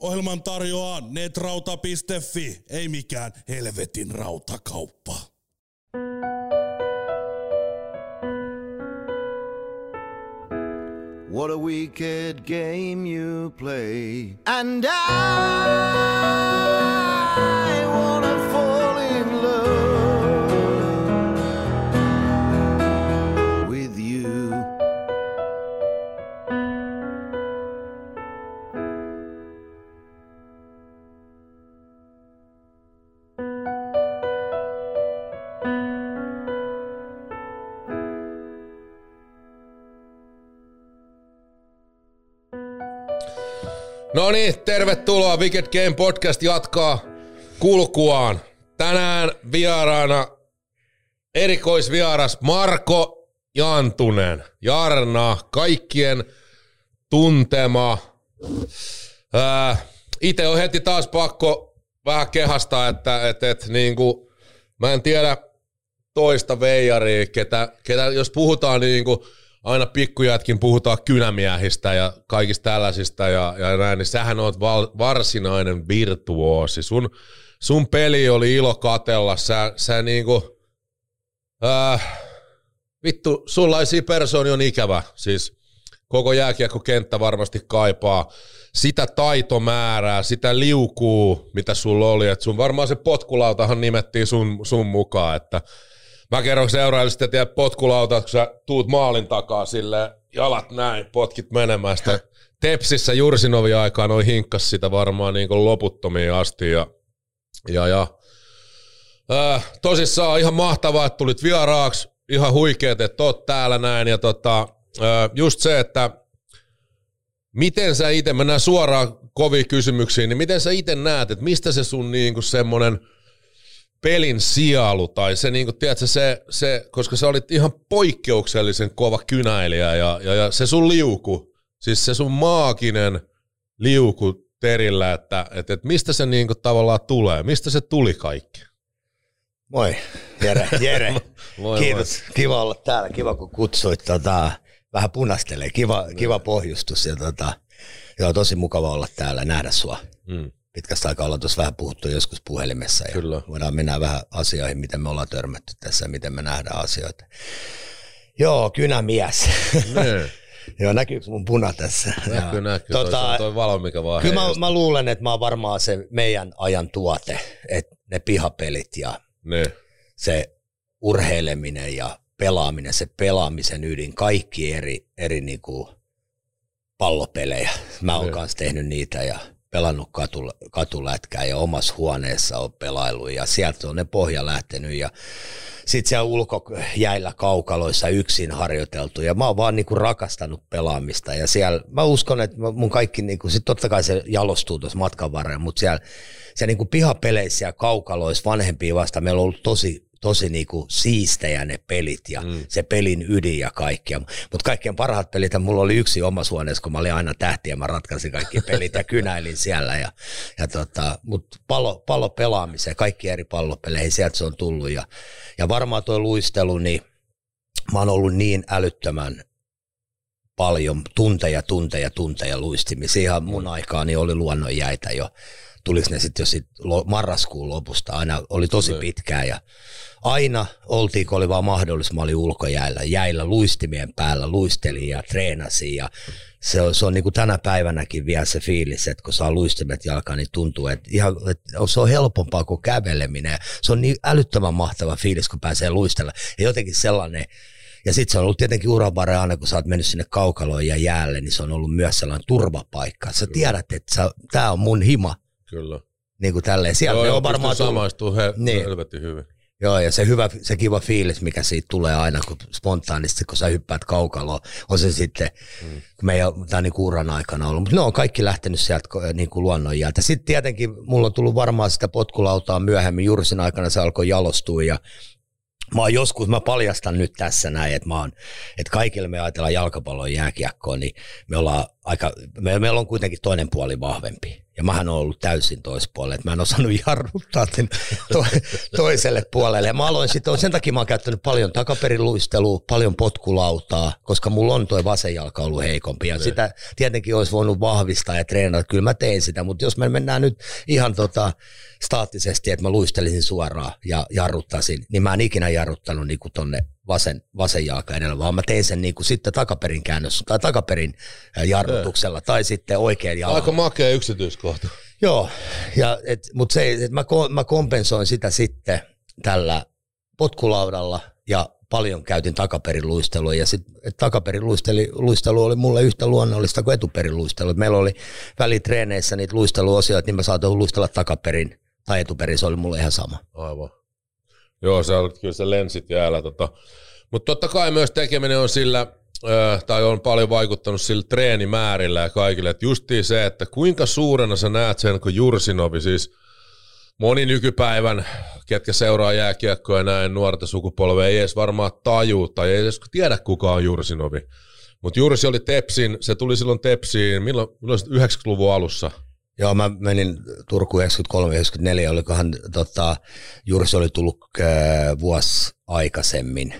Ohjelman tarjoaa netrauta.fi, ei mikään helvetin rautakauppa. What a wicked game you play. And I wanna Niin, tervetuloa. Wicked Game Podcast jatkaa kulkuaan. Tänään vieraana erikoisvieras Marko Jantunen. Jarna, kaikkien tuntema. Itse on heti taas pakko vähän kehastaa, että et, et, niinku, mä en tiedä toista veijaria, ketä, ketä jos puhutaan niin kuin aina pikkujätkin puhutaan kynämiehistä ja kaikista tällaisista ja, ja näin, niin sähän oot val, varsinainen virtuoosi. Sun, sun peli oli ilo katella, sä, sä niinku, äh, vittu, sullaisia persooni on ikävä, siis koko jääkiekkokenttä varmasti kaipaa sitä taitomäärää, sitä liukuu, mitä sulla oli, että sun varmaan se potkulautahan nimettiin sun, sun mukaan, että Mä kerron seuraajille sitten, että potkulauta, kun sä tuut maalin takaa sille jalat näin, potkit menemään sitä. Tepsissä Jursinovi aikaan noin hinkkas sitä varmaan niin kuin loputtomiin asti. Ja, ja, ja äh, tosissaan ihan mahtavaa, että tulit vieraaksi. Ihan huikeet, että oot täällä näin. Ja tota, äh, just se, että miten sä itse, mennään suoraan koviin kysymyksiin, niin miten sä itse näet, että mistä se sun niin kuin semmoinen – pelin sielu tai se, niin kuin, tiedätkö, se, se, koska sä olit ihan poikkeuksellisen kova kynäilijä ja, ja, ja se sun liuku, siis se sun maaginen liuku terillä, että, että, että mistä se niin kuin, tavallaan tulee, mistä se tuli kaikki? Moi, Jere. Jere. moi, Kiitos. Moi. Kiva olla täällä. Kiva, kun kutsuit. Tota, vähän punastelee. Kiva, kiva pohjustus. Ja, tota, joo, tosi mukava olla täällä nähdä sua. Mm pitkästä aikaa ollaan tuossa vähän puhuttu joskus puhelimessa ja Kyllä. voidaan mennä vähän asioihin, miten me ollaan törmätty tässä ja miten me nähdään asioita. Joo, kynämies. Joo, näkyykö mun puna tässä? Näkyy, näkyy. Tota, toi, toi valo, mikä vaan Kyllä mä, mä, luulen, että mä oon varmaan se meidän ajan tuote, että ne pihapelit ja ne. se urheileminen ja pelaaminen, se pelaamisen ydin, kaikki eri, eri niinku pallopelejä. Mä oon kanssa tehnyt niitä ja – pelannut katul, katulätkää ja omassa huoneessa on pelailu ja sieltä on ne pohja lähtenyt ja sitten siellä ulkojäillä kaukaloissa yksin harjoiteltu ja mä oon vaan niinku rakastanut pelaamista ja siellä mä uskon, että mun kaikki, niinku, sit totta kai se jalostuu tuossa matkan varrella, mutta siellä, siellä niinku pihapeleissä ja kaukaloissa vanhempia vasta meillä on ollut tosi tosi niinku siistejä ne pelit ja mm. se pelin ydin ja kaikkia. Mutta kaikkien parhaat pelit, mulla oli yksi omassa huoneessa, kun mä olin aina tähti ja mä ratkaisin kaikki pelit ja kynäilin siellä. Ja, ja tota, Mutta pallo, pallo pelaamiseen, kaikki eri pallopeleihin, sieltä se on tullut. Ja, ja varmaan tuo luistelu, niin mä oon ollut niin älyttömän paljon tunteja, tunteja, tunteja luistimisia. Ihan mun mm. aikaani oli luonnonjäitä jo tuliko ne sitten jo sit marraskuun lopusta, aina oli tosi pitkään ja aina oltiin, kun oli vaan mahdollista, mä olin ulkojäällä, jäillä luistimien päällä, luistelin ja treenasin ja se on, se on niin kuin tänä päivänäkin vielä se fiilis, että kun saa luistimet jalkaan, niin tuntuu, että, ihan, että se on helpompaa kuin käveleminen. Se on niin älyttömän mahtava fiilis, kun pääsee luistella. Ja jotenkin sellainen, ja sitten se on ollut tietenkin uranvarre aina, kun sä oot mennyt sinne kaukaloon ja jäälle, niin se on ollut myös sellainen turvapaikka. Sä tiedät, että tämä on mun hima, Kyllä. Niin kuin tälleen. Sieltä joo, on varmaan samaistuu he, niin. helvetin hyvin. Joo, ja se hyvä, se kiva fiilis, mikä siitä tulee aina, kun spontaanisti, kun sä hyppäät kaukaloon, on se sitten, mm. kun meidän tämä niin uran aikana ollut, mutta ne on kaikki lähtenyt sieltä niin kuin luonnonjältä. Sitten tietenkin mulla on tullut varmaan sitä potkulautaa myöhemmin, Jursin aikana se alkoi jalostua ja Mä oon joskus, mä paljastan nyt tässä näin, että, mä oon, että kaikille me ajatellaan jalkapallon jääkiekkoa, niin me ollaan aika, me, meillä on kuitenkin toinen puoli vahvempi Ja mähän olen ollut täysin toispuolelle, että mä en osannut jarruttaa sen to- toiselle puolelle. Ja mä aloin sitten, sen takia mä oon käyttänyt paljon takaperiluistelua, paljon potkulautaa, koska mulla on toi vasen jalka ollut heikompi. Ja sitä tietenkin olisi voinut vahvistaa ja treenata, kyllä mä tein sitä, mutta jos me mennään nyt ihan tota staattisesti, että mä luistelisin suoraan ja jarruttaisin, niin mä en ikinä jarruttanut niin tonne vasen, vasen jalka edellä, vaan mä tein sen niin kuin sitten takaperin käännös tai takaperin jarrutuksella tai sitten oikein jalalla. Aika makea yksityiskohta. Joo, ja et, mutta se, et mä, mä kompensoin sitä sitten tällä potkulaudalla ja paljon käytin takaperin luistelua ja sitten takaperin luisteli, luistelu oli mulle yhtä luonnollista kuin etuperin luistelu. Et meillä oli välitreeneissä niitä luisteluosioita, niin mä saatoin luistella takaperin tai etuperin, se oli mulle ihan sama. Aivan. Joo, se on, kyllä se lensit jäällä. Tota. Mutta totta kai myös tekeminen on sillä, ö, tai on paljon vaikuttanut sillä treenimäärillä ja kaikille. Että justiin se, että kuinka suurena sä näet sen, kun Jursinovi, siis moni nykypäivän, ketkä seuraa jääkiekkoa näin nuorta sukupolvea, ei edes varmaan tajuu tai ei edes tiedä, kuka on Jursinovi. Mutta Jursi oli Tepsin, se tuli silloin Tepsiin, milloin, milloin 90-luvun alussa? Joo, mä menin Turkuun 93-94, olikohan tota, Jursi oli tullut äh, vuosi aikaisemmin,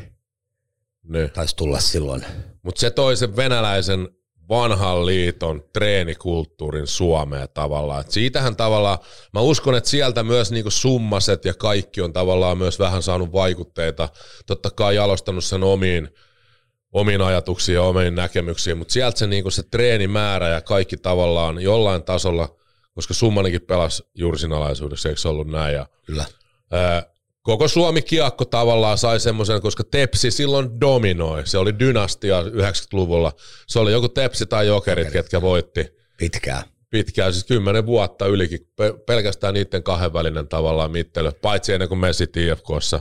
Niin. taisi tulla silloin. Mutta se toi sen venäläisen vanhan liiton treenikulttuurin Suomeen tavallaan. Et siitähän tavallaan, mä uskon, että sieltä myös niinku summaset ja kaikki on tavallaan myös vähän saanut vaikutteita. Totta kai jalostanut sen omiin, omiin ajatuksiin ja omiin näkemyksiin, mutta sieltä se, niinku se treenimäärä ja kaikki tavallaan jollain tasolla, koska Summanikin pelasi Jursin alaisuudessa, eikö se ollut näin? Ja, Kyllä. ää, koko Suomi kiekko tavallaan sai semmoisen, koska Tepsi silloin dominoi. Se oli dynastia 90-luvulla. Se oli joku Tepsi tai Jokerit, ketkä voitti Pitkään. pitkään, siis kymmenen vuotta ylikin, pe- pelkästään niiden kahden välinen tavallaan mittely, paitsi ennen kuin Messi IFKssa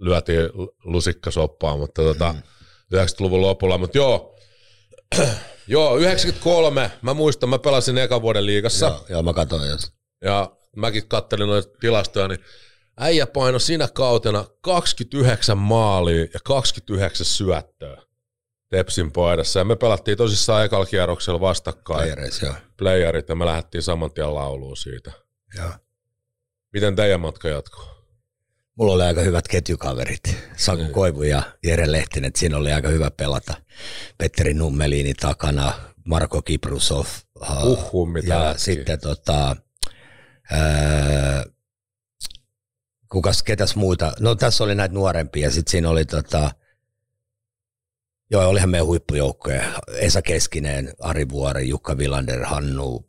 lyötiin l- lusikka soppaan, mutta tota, 90-luvun lopulla, mutta joo, joo, 93, mä muistan, mä pelasin ekan vuoden liigassa, Joo, joo, mä katsoin jos. ja mäkin kattelin noita tilastoja, niin äijä paino siinä kautena 29 maalia ja 29 syöttöä Tepsin paidassa, ja me pelattiin tosissaan ekalla kierroksella vastakkain Playereissa, joo. playerit ja me lähdettiin saman tien lauluun siitä. joo. Miten teidän matka jatkuu? Mulla oli aika hyvät ketjukaverit, Saku Niin. Koivu ja Jere Lehtinen, että siinä oli aika hyvä pelata. Petteri Nummelini takana, Marko Kiprusov. Huhhuh, mitä ja lätkiä. sitten tota, ää, kukas, ketäs muita? No tässä oli näitä nuorempia, sitten siinä oli tota, joo, olihan meidän huippujoukkoja. Esa Keskinen, Ari Vuori, Jukka Vilander, Hannu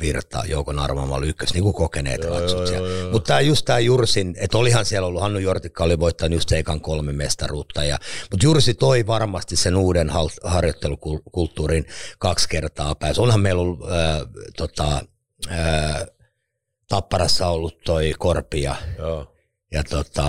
Virta, Joukon Arvamalla ykkös, niin kuin kokeneet Joo, ratsut joo, siellä. joo, joo. Mutta tämä just tämä Jursin, että olihan siellä ollut, Hannu Jortikka oli voittanut just ekan kolme mestaruutta. Ja, mutta Jursi toi varmasti sen uuden harjoittelukulttuurin kaksi kertaa pääsi. Onhan meillä ollut äh, tota, äh, Tapparassa ollut toi Korpi ja, Joo. ja tota,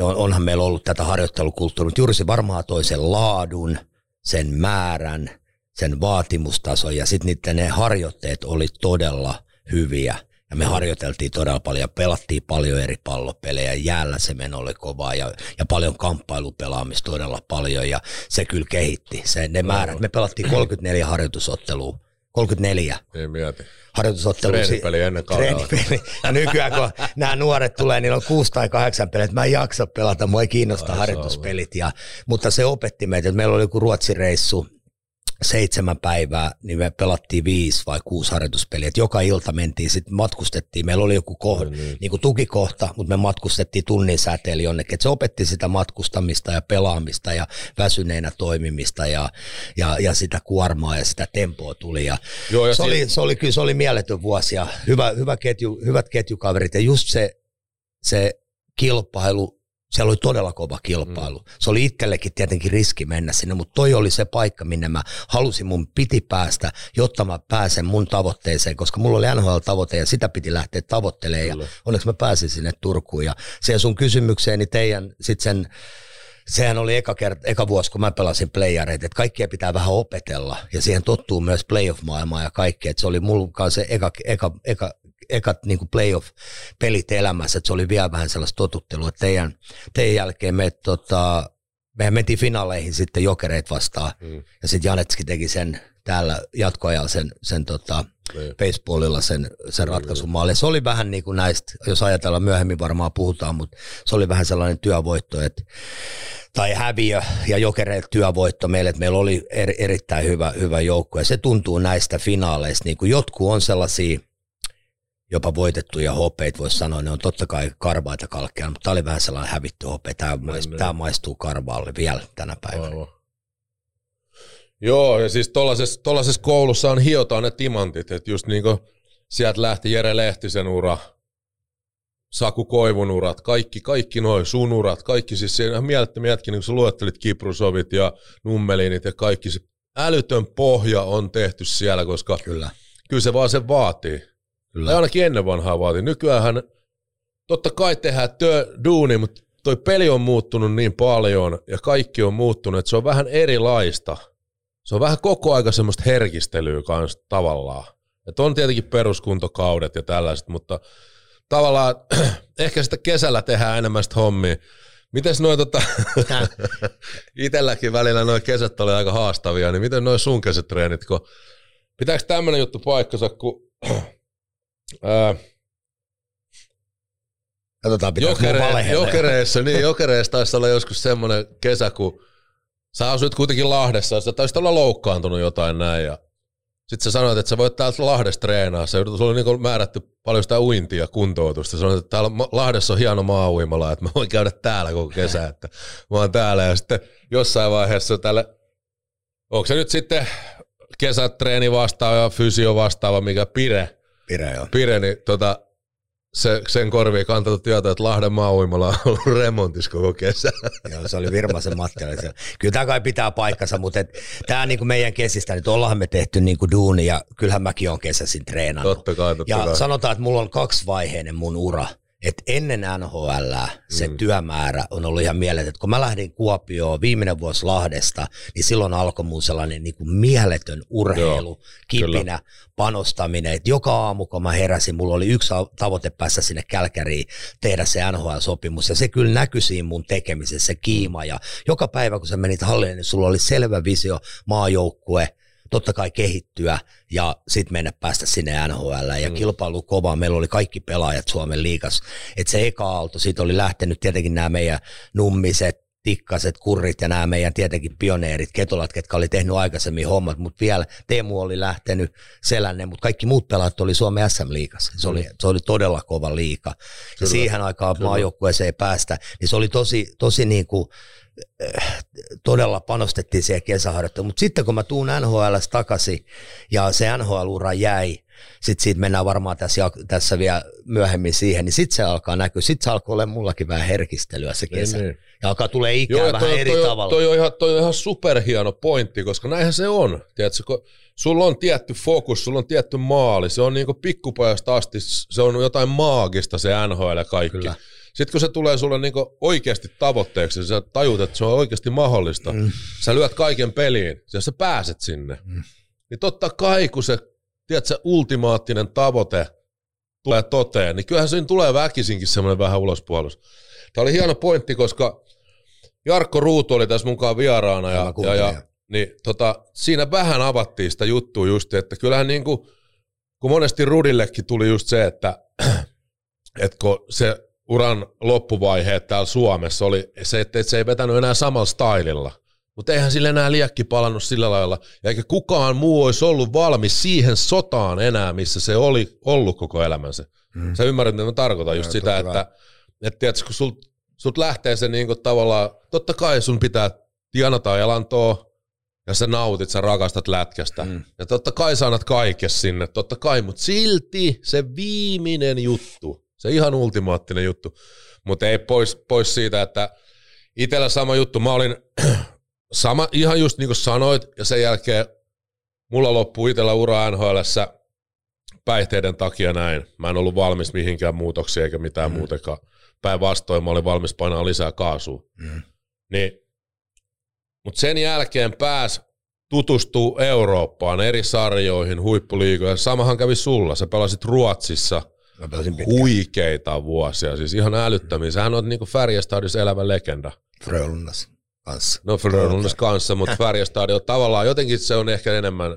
on, onhan meillä ollut tätä harjoittelukulttuuria, mutta Jursi varmaan toi sen laadun, sen määrän, sen vaatimustason ja sitten niiden ne harjoitteet oli todella hyviä. Ja me harjoiteltiin todella paljon ja pelattiin paljon eri pallopelejä. Jäällä se meno oli kovaa ja, ja paljon kamppailupelaamista todella paljon ja se kyllä kehitti. Se, ne määrät, me pelattiin 34 harjoitusottelua. 34 Ei mieti. harjoitusottelu. Treenipeli ennen kaudella. Treenipeli. Ja nykyään kun nämä nuoret tulee, niillä on kuusi tai kahdeksan peliä, mä en jaksa pelata, mua ei kiinnosta Ai, harjoituspelit. Ja, mutta se opetti meitä, että meillä oli joku Ruotsireissu, seitsemän päivää, niin me pelattiin viisi vai kuusi harjoituspeliä. Et joka ilta mentiin, sitten matkustettiin. Meillä oli joku kohde, niin. Niin kuin tukikohta, mutta me matkustettiin tunnin säteellä jonnekin. Et se opetti sitä matkustamista ja pelaamista ja väsyneenä toimimista ja, ja, ja sitä kuormaa ja sitä tempoa tuli. Ja Joo, ja se, oli, se oli kyllä se oli mieletön vuosi ja hyvä, hyvä ketju, hyvät ketjukaverit ja just se, se kilpailu, siellä oli todella kova kilpailu. Mm. Se oli itsellekin tietenkin riski mennä sinne, mutta toi oli se paikka, minne mä halusin, mun piti päästä, jotta mä pääsen mun tavoitteeseen, koska mulla oli NHL-tavoite ja sitä piti lähteä tavoittelemaan Kyllä. ja onneksi mä pääsin sinne Turkuun ja se sun kysymykseeni teidän sit sen sehän oli eka, kert- eka vuosi, kun mä pelasin playareita, että kaikkia pitää vähän opetella ja siihen tottuu myös playoff-maailmaa ja kaikkea, että se oli mulla se eka, eka, eka, ekat niin playoff-pelit elämässä, että se oli vielä vähän sellaista totuttelua, että teidän, teidän jälkeen me, tota, me mentiin finaaleihin sitten jokereit vastaan Mm. ja sitten Janetski teki sen täällä jatkoajalla sen, sen tota, Niin. baseballilla sen, sen ratkaisumaali. Se oli vähän niin kuin näistä, jos ajatellaan myöhemmin varmaan puhutaan, mutta se oli vähän sellainen työvoitto, että tai häviö ja jokereilta työvoitto meille, että meillä oli er, erittäin hyvä, hyvä joukko ja se tuntuu näistä finaaleista, niin kuin jotkut on sellaisia jopa voitettuja hopeita, voisi sanoa, ne on totta kai karvaita kalkkeja, mutta tämä oli vähän sellainen hävitty hope, tämä, maistuu, niin. tämä maistuu karvaalle vielä tänä päivänä. Aivan. Joo, ja siis tollasessa koulussa on hiotaan ne timantit, että just niinku sieltä lähti Jere Lehtisen ura, Saku Koivun urat, kaikki, kaikki noin, sun urat, kaikki siis siinä ihan mielettömiä jätkiä, niin kun sä luettelit Kiprusovit ja Nummelinit ja kaikki se älytön pohja on tehty siellä, koska Kyllä, kyllä se vaan sen vaatii. Kyllä. Tai ainakin ennen vanhaa vaatii. Nykyään totta kai tehdään työ, duuni, mutta toi peli on muuttunut niin paljon ja kaikki on muuttunut, että se on vähän erilaista. Se on vähän koko aika semmoista herkistelyä kanssa tavallaan. Et on tietenkin peruskuntokaudet ja tällaiset, mutta tavallaan ehkä sitä kesällä tehdään enemmän sitä hommia. Mites noin tota, itelläkin välillä noin kesät oli aika haastavia, niin miten noin sun kesätreenit, kun pitääkö tämmönen juttu paikkansa, kun ää, Katsotaan, pitääkö mun Jokere, jokereissa, niin jokereissa taisi olla joskus semmoinen kesä, kun sä asuit kuitenkin Lahdessa, ja sä taisit olla loukkaantunut jotain näin, ja sitten sä sanoit, että sä voit täältä Lahdesta treenaa, se sulla oli niin määrätty paljon sitä uintia kuntoutusta, sä sanoit, että täällä Lahdessa on hieno maa että mä voin käydä täällä koko kesä, että mä oon täällä, ja sitten jossain vaiheessa tälle, onko se nyt sitten kesätreeni vastaava ja fysio vastaava, mikä Pire, Pire, joo. Pire, niin tota, se, sen korviin kantanut tieto, että Lahden maauimala on ollut remontissa koko kesä. Joo, se oli Virmasen Matti. Oli se. Kyllä tämä kai pitää paikkansa, mutta tämä niin kuin meidän kesistä, nyt ollaan me tehty niin kuin duuni ja kyllähän mäkin olen kesäsin treenannut. Totta kai, totta ja kai. sanotaan, että mulla on kaksivaiheinen mun ura. Että ennen NHL se mm. työmäärä on ollut ihan mieletön. Kun mä lähdin Kuopioon viimeinen vuosi Lahdesta, niin silloin alkoi mun sellainen niin kuin mieletön urheilu, Joo, kipinä, kyllä. panostaminen. Et joka aamu, kun mä heräsin, mulla oli yksi tavoite päässä sinne Kälkäriin tehdä se NHL-sopimus. Ja se kyllä näkyi siinä mun tekemisessä, se kiima. Ja joka päivä, kun sä menit hallille, niin sulla oli selvä visio, maajoukkue, totta kai kehittyä ja sitten mennä päästä sinne NHL ja mm. kilpailu kova. Meillä oli kaikki pelaajat Suomen liikas. Et se eka aalto, siitä oli lähtenyt tietenkin nämä meidän nummiset, tikkaset, kurrit ja nämä meidän tietenkin pioneerit, ketolat, ketkä oli tehnyt aikaisemmin hommat, mutta vielä Teemu oli lähtenyt selänne, mutta kaikki muut pelaajat oli Suomen SM-liigassa. Se oli, se oli todella kova liika. Ja siihen aikaan maajoukkueeseen päästä, niin se oli tosi, tosi niin kuin, todella panostettiin siihen kesäharjoitteluun. Mutta sitten kun mä tuun NHL takaisin ja se NHL-ura jäi, sitten siitä mennään varmaan tässä, tässä vielä myöhemmin siihen, niin sitten se alkaa näkyä. Sitten se alkoi olla mullakin vähän herkistelyä se kesä. Niin, niin. Ja alkaa tulee ikää Joo, vähän toi, eri toi, tavalla. Toi on, ihan, toi on ihan superhieno pointti, koska näinhän se on. Tiedätkö, kun sulla on tietty fokus, sulla on tietty maali, se on niinku pikkupojasta asti, se on jotain maagista se NHL ja kaikki. Kyllä. Sitten kun se tulee sulle niinku oikeasti tavoitteeksi, sä tajut, että se on oikeasti mahdollista, mm. sä lyöt kaiken peliin ja sä pääset sinne. Mm. Niin totta kai, kun se, tiedätkö, ultimaattinen tavoite tulee toteen, niin kyllähän siinä tulee väkisinkin semmoinen vähän ulospuolus. Tämä oli hieno pointti, koska Jarkko Ruutu oli tässä mukaan vieraana ja, ja, ja niin, tota, siinä vähän avattiin sitä juttua just, että kyllähän niin kuin, kun monesti Rudillekin tuli just se, että, että kun se uran loppuvaiheet täällä Suomessa oli se, että se ei vetänyt enää samalla stylilla. Mutta eihän sille enää liekki palannut sillä lailla, ja eikä kukaan muu olisi ollut valmis siihen sotaan enää, missä se oli ollut koko elämänsä. Mm. Sä ymmärrät, mitä mä tarkoitan just Ja, sitä, totta että, että tiedätkö, kun sult, sult lähtee se niinku tavallaan, totta kai sun pitää tienata elantoa, ja sä nautit, sä rakastat lätkästä. Mm. Ja totta kai sä annat sinne, totta kai, mutta silti se viimeinen juttu, se ihan ultimaattinen juttu, mutta ei pois, pois siitä, että itsellä sama juttu, mä olin sama, ihan just niin kuin sanoit, ja sen jälkeen mulla loppui itsellä ura NHLssä päihteiden takia näin. Mä en ollut valmis mihinkään muutoksiin eikä mitään mm. muutenkaan. Päinvastoin mä olin valmis painaa lisää kaasua. Mm. Niin, mutta sen jälkeen pääs tutustuu Eurooppaan, eri sarjoihin, huippuliigoihin. Samahan kävi sulla. Sä pelasit Ruotsissa Mä pelasin pitkään. huikeita vuosia, siis ihan älyttömiä. Sähän on niinku Färjestadissa elävä legenda. Frölundas kanssa. No Frölundas kanssa, mutta Färjestad on tavallaan jotenkin se on ehkä enemmän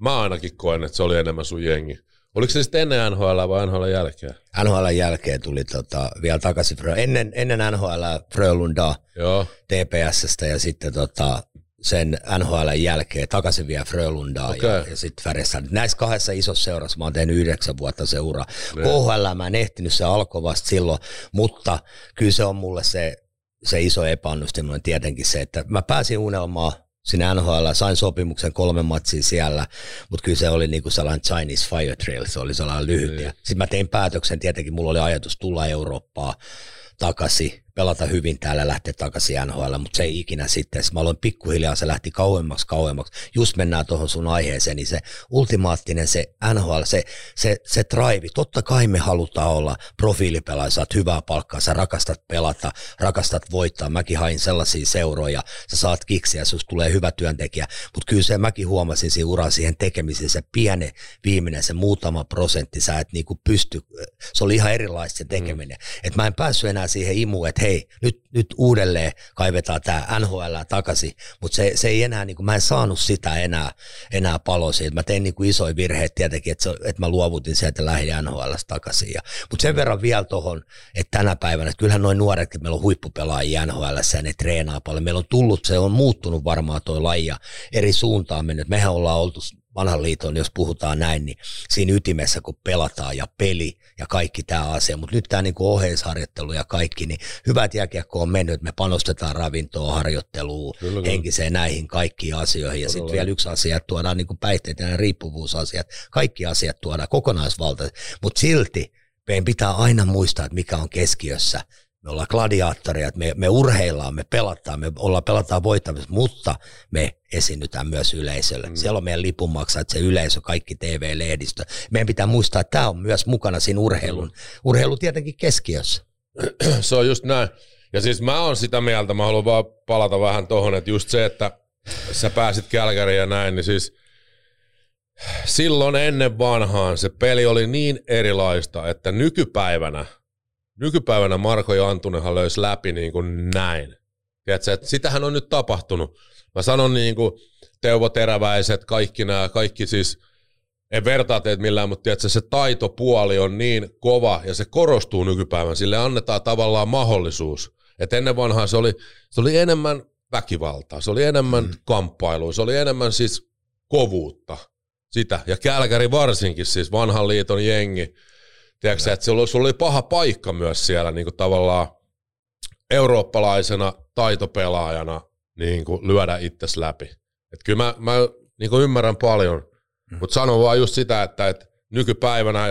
Mä ainakin koen, että se oli enemmän sun jengi. Oliko se sitten ennen NHL vai NHL jälkeen? NHL jälkeen tuli tota, vielä takaisin, ennen, ennen NHL Frölunda Joo, TPSstä ja sitten tota, sen NHL jälkeen takaisin vielä Frölundaa okay. ja, ja sitten Färjestad. Näissä kahdessa isossa seurassa mä oon tehnyt yhdeksän vuotta seuraa. Niin. KHL mä en ehtinyt, se alkoi vasta silloin, mutta kyllä se on mulle se, se iso epäonnistuminen tietenkin se, että mä pääsin unelmaan sinne NHL, sain sopimuksen kolme matsia siellä, mutta kyllä se oli niinku sellainen Chinese fire trail, se oli sellainen lyhyt. Niin. Sitten mä tein päätöksen, tietenkin mulla oli ajatus tulla Eurooppaan takaisin, pelata hyvin täällä, lähteä takaisin NHL, mutta se ei ikinä sitten. Mä aloin pikkuhiljaa, se lähti kauemmaksi, kauemmaksi. Just mennään tuohon sun aiheeseen, niin se ultimaattinen, se NHL, se, se, se drive, totta kai me halutaan olla profiilipelaaja, saat hyvää palkkaa, sä rakastat pelata, rakastat voittaa. Mäkin hain sellaisia seuroja, sä saat kiksiä, susta tulee hyvä työntekijä, mutta kyllä se mäkin huomasin siinä uran siihen tekemiseen, se pieni viimeinen, se muutama prosentti, sä et niinku pysty, se oli ihan erilaista se tekeminen. Mm. Et mä en päässyt enää siihen imuun, että hei, nyt, nyt uudelleen kaivetaan tämä NHL takaisin, mutta se, se ei enää, niinku, mä en saanut sitä enää, enää paloa siitä. Mä tein niinku isoja virheitä tietenkin, että, se, että mä luovutin sieltä lähdin NHL takaisin. Mutta sen verran vielä tuohon, että tänä päivänä, että kyllähän noin nuoretkin, meillä on huippupelaajia NHL ja ne treenaa paljon. Meillä on tullut, se on muuttunut varmaan toi laji ja eri suuntaan mennyt. Mehän ollaan oltu vanhan liiton, jos puhutaan näin, niin siinä ytimessä, kun pelataan ja peli ja kaikki tämä asia. Mutta nyt tämä niinku oheisharjoittelu ja kaikki, niin hyvät jääkiekko on mennyt, että me panostetaan ravintoon, harjoitteluun, Kyllä, kyllä. henkiseen näihin kaikkiin asioihin. Ja sitten vielä yksi asia, että tuodaan niinku päihteet ja riippuvuusasiat, kaikki asiat tuodaan kokonaisvaltaisesti. Mutta silti meidän pitää aina muistaa, että mikä on keskiössä. Me ollaan gladiaattoreja, me, me urheillaan, me pelataan, me ollaan pelataan voittamassa, mutta me esiinnytään myös yleisölle. Mm. Siellä on meidän lipunmaksajat, se yleisö, kaikki TV-lehdistö. Meidän pitää muistaa, että tämä on myös mukana siinä urheilun, urheilu tietenkin keskiössä. se on just näin. Ja siis mä oon sitä mieltä, mä haluan vaan palata vähän tohon, että just se, että sä pääsit Kälkäriin ja näin, niin siis silloin ennen vanhaan se peli oli niin erilaista, että nykypäivänä, nykypäivänä Marko ja Antunenhan löysi läpi niin kuin näin. Tiedätkö, että sitähän on nyt tapahtunut. Mä sanon niin kuin Teuvo Teräväiset, kaikki nämä, kaikki siis, en vertaa teitä millään, mutta tiedätkö, se taitopuoli on niin kova ja se korostuu nykypäivän. Sille annetaan tavallaan mahdollisuus. Et ennen vanhaa se oli, se oli enemmän väkivaltaa, se oli enemmän mm. kamppailua, se oli enemmän siis kovuutta. Sitä. Ja Kälkäri varsinkin, siis vanhan liiton jengi. Tiedätkö, että se oli, sulla oli paha paikka myös siellä niin kuin tavallaan eurooppalaisena taitopelaajana niin kuin lyödä itses läpi. Et kyllä mä, mä niin kuin ymmärrän paljon, Mm. mutta sanon vaan just sitä, että, että nykypäivänä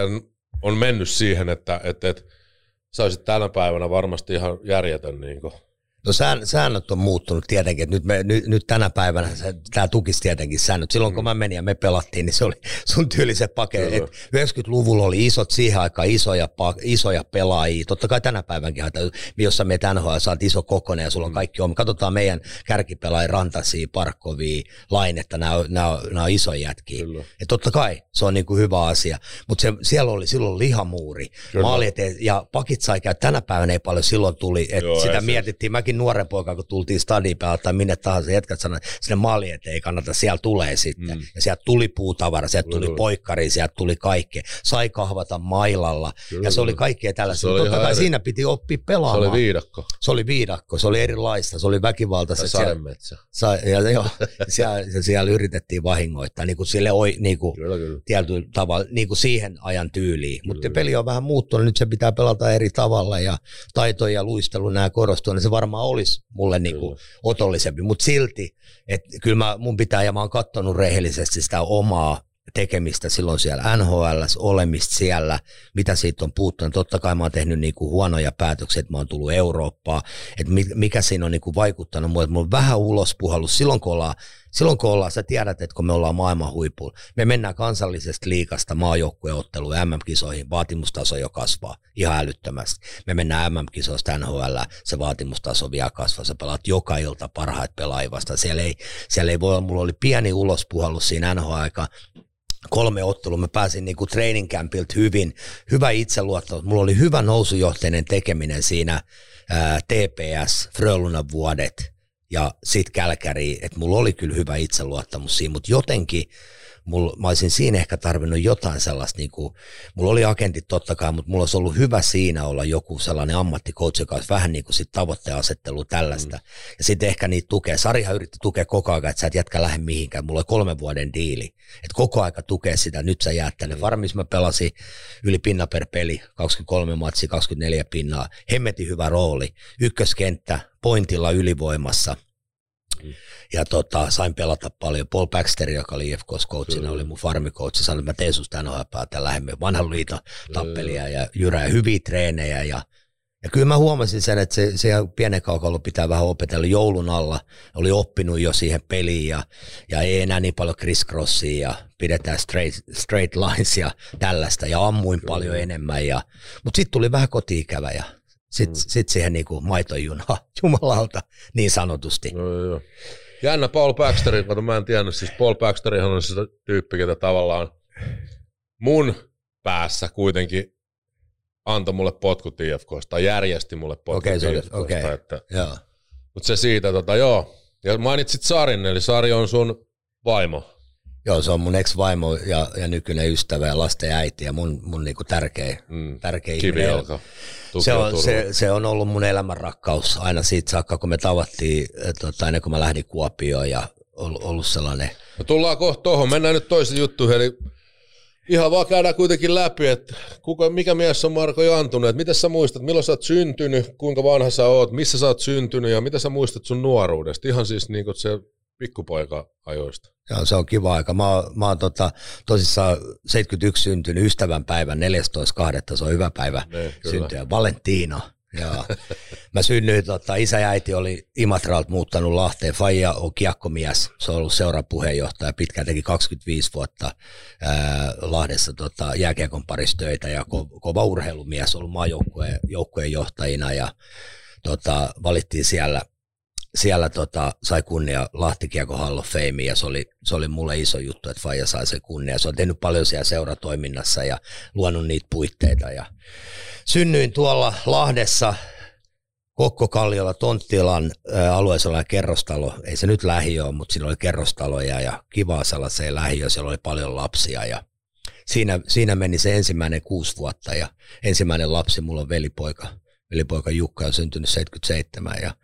on mennyt siihen, että, että, että sä olisit tänä päivänä varmasti ihan järjetön. Niin kuin. No sään, säännöt on muuttunut tietenkin, että nyt, me, nyt, nyt tänä päivänä tämä tukisi tietenkin säännöt. Silloin kun mä menin ja me pelattiin, niin se oli sun tyyliset paketit. Kyllä. 90-luvulla oli isot siihen aikaan isoja, isoja pelaajia. Totta kai tänä päivänkin, että jos sä menet NHL, oot iso kokonen ja sulla on kaikki on. Katsotaan meidän kärkipelaajia, Rantasia, Parkkovia, Lainetta, nämä on, nämä on, nämä on isoja jätkiä. Kyllä. Ja totta kai se on niinku hyvä asia, mutta siellä oli silloin lihamuuri, Kyllä. maali eteen, ja pakit sai käydä. Tänä päivänä ei paljon silloin tuli, että Joo, sitä mietittiin. Mäkin nuoren poika, kun tultiin stadiin päältä tai minne tahansa, jätkät että sinne maali eteen ei kannata, siellä tulee sitten. Mm. Ja sieltä tuli puutavara, sieltä Tuli, tuli, tuli. poikkari, sieltä tuli kaikkea. Sai kahvata mailalla Kyllä, ja se oli kaikkea tällaista. Se oli Totta kai eri. siinä piti oppia Se pelaamaan. oli viidakko. se oli viidakko, se oli erilaista, se oli väkivaltaista. Tai Siellä, sademetsä. sa, ja, joo, siellä, siellä, yritettiin vahingoittaa, niin kuin sille oi, niin kuin, Kyllä, kyllä. tietyllä tavalla niin kuin siihen ajan tyyliin. Mutta peli on vähän muuttunut, nyt se pitää pelata eri tavalla ja taito ja luistelu nämä korostuu, niin se varmaan olisi mulle niin kuin otollisempi. Mutta silti, että kyllä mä, mun pitää, ja mä oon katsonut rehellisesti sitä omaa tekemistä silloin siellä NHL, olemista siellä, mitä siitä on puuttunut. Totta kai mä oon tehnyt niinku huonoja päätöksiä, että mä oon tullut Eurooppaan, että mi- mikä siinä on niinku vaikuttanut että mulla on vähän ulospuhallus silloin kun ollaan Silloin kun ollaan, sä tiedät, että kun me ollaan maailman huipulla, me mennään kansallisesta liikasta maajoukkueotteluun MM-kisoihin, vaatimustaso jo kasvaa ihan älyttömästi. Me mennään MM-kisoista NHL, se vaatimustaso vielä kasvaa, sä pelaat joka ilta parhaat pelaajia. Siellä ei, siellä ei voi olla, mulla oli pieni ulospuhallus siinä NHL-aika, kolme ottelua, mä pääsin niinku training campilta hyvin, hyvä itseluottamus, mulla oli hyvä nousujohteinen tekeminen siinä ää, TPS, Frölunda vuodet ja sit Kälkäri, että mulla oli kyllä hyvä itseluottamus siinä, mutta jotenkin mulla, mä olisin siinä ehkä tarvinnut jotain sellaista, niin kuin, mulla oli agentit totta kai, mutta mulla olisi ollut hyvä siinä olla joku sellainen ammattikoutsi, joka olisi vähän niin kuin sit tavoitteen asettelu tällaista. Mm. Ja sitten ehkä niitä tukee. Sarihan yritti tukea koko ajan, että sä et jätkä lähde mihinkään. Mulla oli kolmen vuoden diili. Että koko aika tukee sitä, nyt sä jäät tänne. Mm. Varmis mä pelasin yli pinna per peli, 23 matsia, 24 pinnaa. Hemmetin hyvä rooli. Ykköskenttä, pointilla ylivoimassa – Mm. Ja tota, sain pelata paljon. Paul Baxter, joka oli IFKs coachina, oli mun farmikoutsi, sanoi, että mä teen susta NHL päätä lähemmin. Vanhan liiton tappelia ja jyrää, hyviä treenejä ja ja kyllä mä huomasin sen, että se, se pienen kaukalla pitää vähän opetella joulun alla. Oli oppinut jo siihen peliin ja, ja ei enää niin paljon crisscrossia ja pidetään straight, straight lines ja tällaista ja ammuin kyllä. paljon enemmän. Ja, mutta sitten tuli vähän kotiikävä ja sitten mm. sit siihen niinku maitojunaan jumalalta niin sanotusti. No, joo. Jännä Paul Baxter, mutta mä en tiennyt, siis Paul Baxterihan on se tyyppi, ketä tavallaan mun päässä kuitenkin antoi mulle potkut IFKsta, tai järjesti mulle potkut okay, IFKsta. Okay. Että, Mutta se siitä, tota, joo. Ja mainitsit Sarin, eli Sari on sun vaimo. Joo, se on mun ex-vaimo ja, ja nykyinen ystävä ja lasten äiti ja mun, mun niinku tärkeä, mm. tärkeä ihminen. Se on, se, se, on ollut mun elämän rakkaus aina siitä saakka, kun me tavattiin, tota, ennen kuin mä lähdin Kuopioon ja ollut, ollut sellainen. No tullaan kohta tuohon, mennään nyt toisen juttuun, eli ihan vaan käydään kuitenkin läpi, että kuka, mikä mies on Marko Jantunen, että mitä sä muistat, milloin sä oot syntynyt, kuinka vanha sä oot, missä sä oot syntynyt? Ja mitä sä muistat sun nuoruudesta, ihan siis niin se pikkupoika ajoista. Joo, se on kiva aika. Mä, mä oon tota, tosissaan 71 syntynyt ystävän päivän 14.2. Se on hyvä päivä ne, syntyä. Valentino. Joo. Mä synnyin, tota, isä ja äiti oli Imatralta muuttanut Lahteen. Faija on kiekkomies, se on ollut seurapuheenjohtaja, pitkään teki 25 vuotta ää, Lahdessa tota, jääkiekon parissa töitä ja ko- kova urheilumies, ollut maajoukkueen johtajina ja tota, valittiin siellä – siellä tota, sai kunnia Lahti Kiekko Hall of Fame ja se oli, se oli mulle iso juttu, että Faija sai sen kunnia. Se on tehnyt paljon siellä seuratoiminnassa ja luonut niitä puitteita. Ja synnyin tuolla Lahdessa Kokko-Kalliolla Tonttilan alueella kerrostalo, ei se nyt lähiö mutta siinä oli kerrostaloja ja kivaa sellaiseen lähiö, siellä oli paljon lapsia ja siinä, siinä meni se ensimmäinen kuusi vuotta ja ensimmäinen lapsi, mulla on velipoika, velipoika Jukka on syntynyt 77 ja,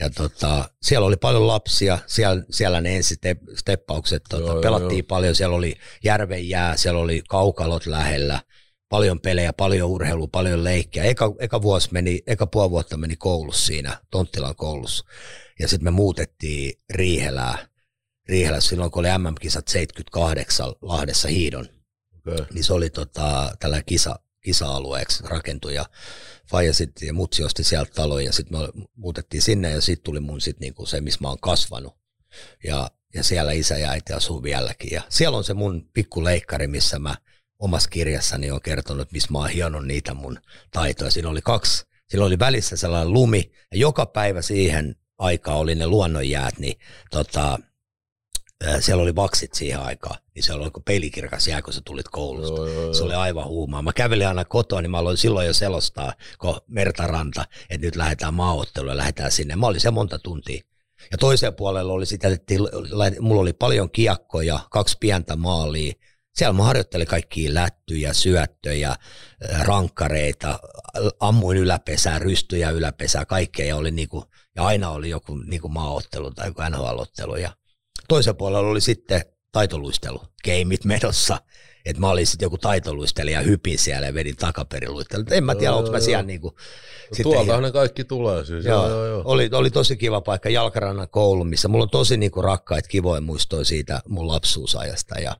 ja tota, siellä oli paljon lapsia, siellä, siellä ne ensi steppaukset, tota, joo, pelattiin joo. paljon, siellä oli järven jää, siellä oli kaukalot lähellä, paljon pelejä, paljon urheilua, paljon leikkiä. Eka, eka, vuosi meni, eka puoli vuotta meni koulussa siinä, Tonttilan koulussa. Ja sitten me muutettiin Riihelää, Riihelä silloin, kun oli MM-kisat 78 Lahdessa Hiidon. Okay. Niin se oli tota, tällä kisa, kisa-alueeksi rakentui ja Faija sitten ja mutsi osti sieltä taloja ja sitten me muutettiin sinne ja sitten tuli mun sitten niinku se, missä mä oon kasvanut. Ja, ja siellä isä ja äiti asuu vieläkin. Ja siellä on se mun pikku leikkari, missä mä omassa kirjassani on kertonut, missä mä oon hionnut niitä mun taitoja. Siinä oli kaksi, siinä oli välissä sellainen lumi ja joka päivä siihen aikaan oli ne luonnonjäät, niin tota, siellä oli vaksit siihen aikaan, niin se oli pelikirkas jää, kun sä tulit koulusta. Joo, joo, joo. Se oli aivan huumaa. Mä kävelin aina kotoa, niin mä aloin silloin jo selostaa, kun Mertaranta, että nyt lähdetään maaotteluun ja lähdetään sinne. Mä olin se monta tuntia. Ja toiseen puolella oli sitä, että mulla oli paljon kiekkoja, kaksi pientä maalia. Siellä mä harjoittelin kaikkia lättyjä, syöttöjä, rankkareita, ammuin yläpesää, rystyjä yläpesää, kaikkea. Ja, oli niinku, ja aina oli joku niinku maaottelu tai joku NHL-ottelu. Ja toisen puolella oli sitten taitoluistelu, keimit menossa. Että mä olin sitten joku taitoluistelija, hypin siellä ja vedin takaperiluistelu. En mä tiedä, onko mä siellä niinku... No, tuoltahan ne kaikki tulee siis. Joo, joo, joo. Oli, oli tosi kiva paikka, Jalkarannan koulu, missä mulla on tosi niinku rakkaita, kivoja muistoja siitä mun lapsuusajasta. Ja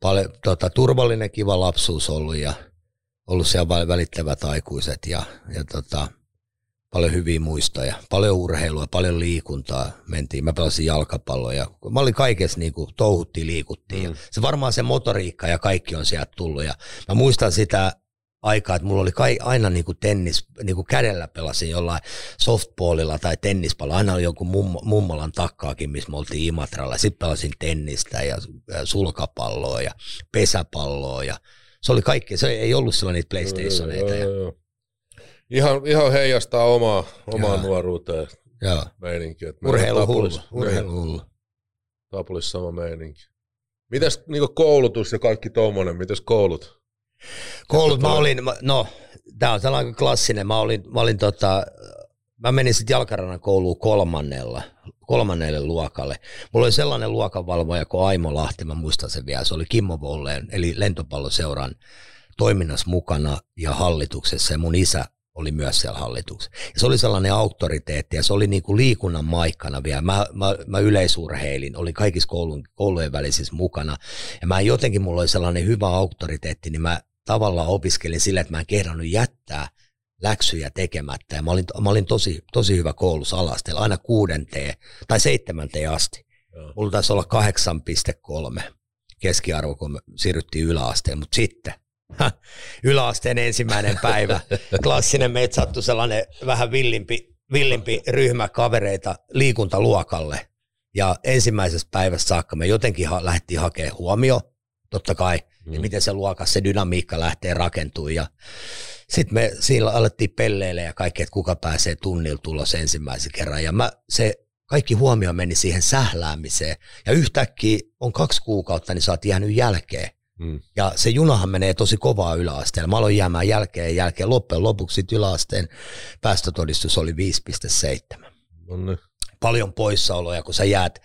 paljon, tota, turvallinen, kiva lapsuus ollut ja ollut siellä välittävät aikuiset ja, ja tota, paljon hyviä muistoja, paljon urheilua, paljon liikuntaa mentiin. Mä pelasin jalkapalloa ja mä olin kaikessa niin kuin touhuttiin, liikuttiin. Mm. Se varmaan se motoriikka ja kaikki on sieltä tullut ja mä muistan sitä aikaa, että mulla oli kai, aina niin kuin tennis, niin kuin kädellä pelasin jollain softballilla tai tennispallolla. Aina oli joku mummo, mummolan takkaakin, missä me oltiin Imatralla. Sitten pelasin tennistä ja, ja sulkapalloa ja pesäpalloa ja se oli kaikki. Se ei ollut silloin niitä PlayStationeita. Ja, ihan, ihan heijastaa omaa, omaa nuoruuteen Joo. meininkiä. Urheiluhullu. Urheiluhullu. Tapulissa sama meininki. Mites niin koulutus ja kaikki tuommoinen, mites koulut? Koulut mä olin, mä- no tää on sellainen klassinen, mä olin, mä olin tota, mä menin sitten jalkarannan kouluun kolmannella, kolmannelle luokalle. Mulla oli sellainen luokanvalvoja kuin Aimo Lahti, mä muistan sen vielä, se oli Kimmo Volleen, eli lentopalloseuran toiminnassa mukana ja hallituksessa, ja mun isä oli myös siellä hallituksessa. Ja se oli sellainen auktoriteetti, ja se oli niinku liikunnan maikkana vielä. Mä, mä, mä yleisurheilin, oli kaikissa koulun, koulujen välisissä mukana, ja mä jotenkin, mulla oli sellainen hyvä auktoriteetti, niin mä tavallaan opiskelin sillä, että mä en kehdannut jättää läksyjä tekemättä. Ja mä olin, mä olin tosi, tosi hyvä koulussa alasteella, aina kuudenteen tai seitsemänteen asti. Joo. Mulla taisi olla 8,3 keskiarvo, kun me siirryttiin yläasteen, mutta sitten yläasteen ensimmäinen päivä, klassinen meitä sattui sellainen vähän villimpi, villimpi ryhmä kavereita liikuntaluokalle. Ja ensimmäisessä päivässä saakka me jotenkin ha- lähdettiin hakemaan huomio, totta kai, mm. ja miten se luokas, se dynamiikka lähtee rakentumaan. Ja sitten me siinä alettiin pelleille ja kaikki, että kuka pääsee tunnilla tulos ensimmäisen kerran. Ja mä, se kaikki huomio meni siihen sähläämiseen. Ja yhtäkkiä on kaksi kuukautta, niin sä oot jäänyt jälkeen. Mm. Ja se junahan menee tosi kovaa yläasteella. Mä aloin jäämään jälkeen ja jälkeen. Loppujen lopuksi yläasteen päästötodistus oli 5,7 No niin. paljon poissaoloja, kun sä jäät,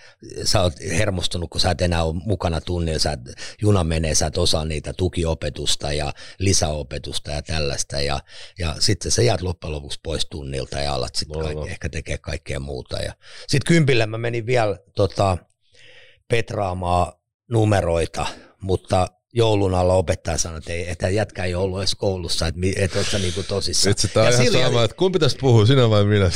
sä oot hermostunut, kun sä et enää ole mukana tunnilla, sä et, juna menee, sä et osaa niitä tukiopetusta ja lisäopetusta ja tällaista, ja, ja sitten sä jäät loppujen lopuksi pois tunnilta ja alat sitten kaikki, ehkä tekee kaikkea muuta. Ja sitten kympille mä menin vielä tota, petraamaan numeroita, mutta joulun alla opettaja sanoi, että, ei, että jätkä ei ollut edes koulussa, että et oot sä niinku tosissaan. Vitsi, tää on Ja ihan sillä- sama, että kumpi tästä puhuu, sinä vai minä?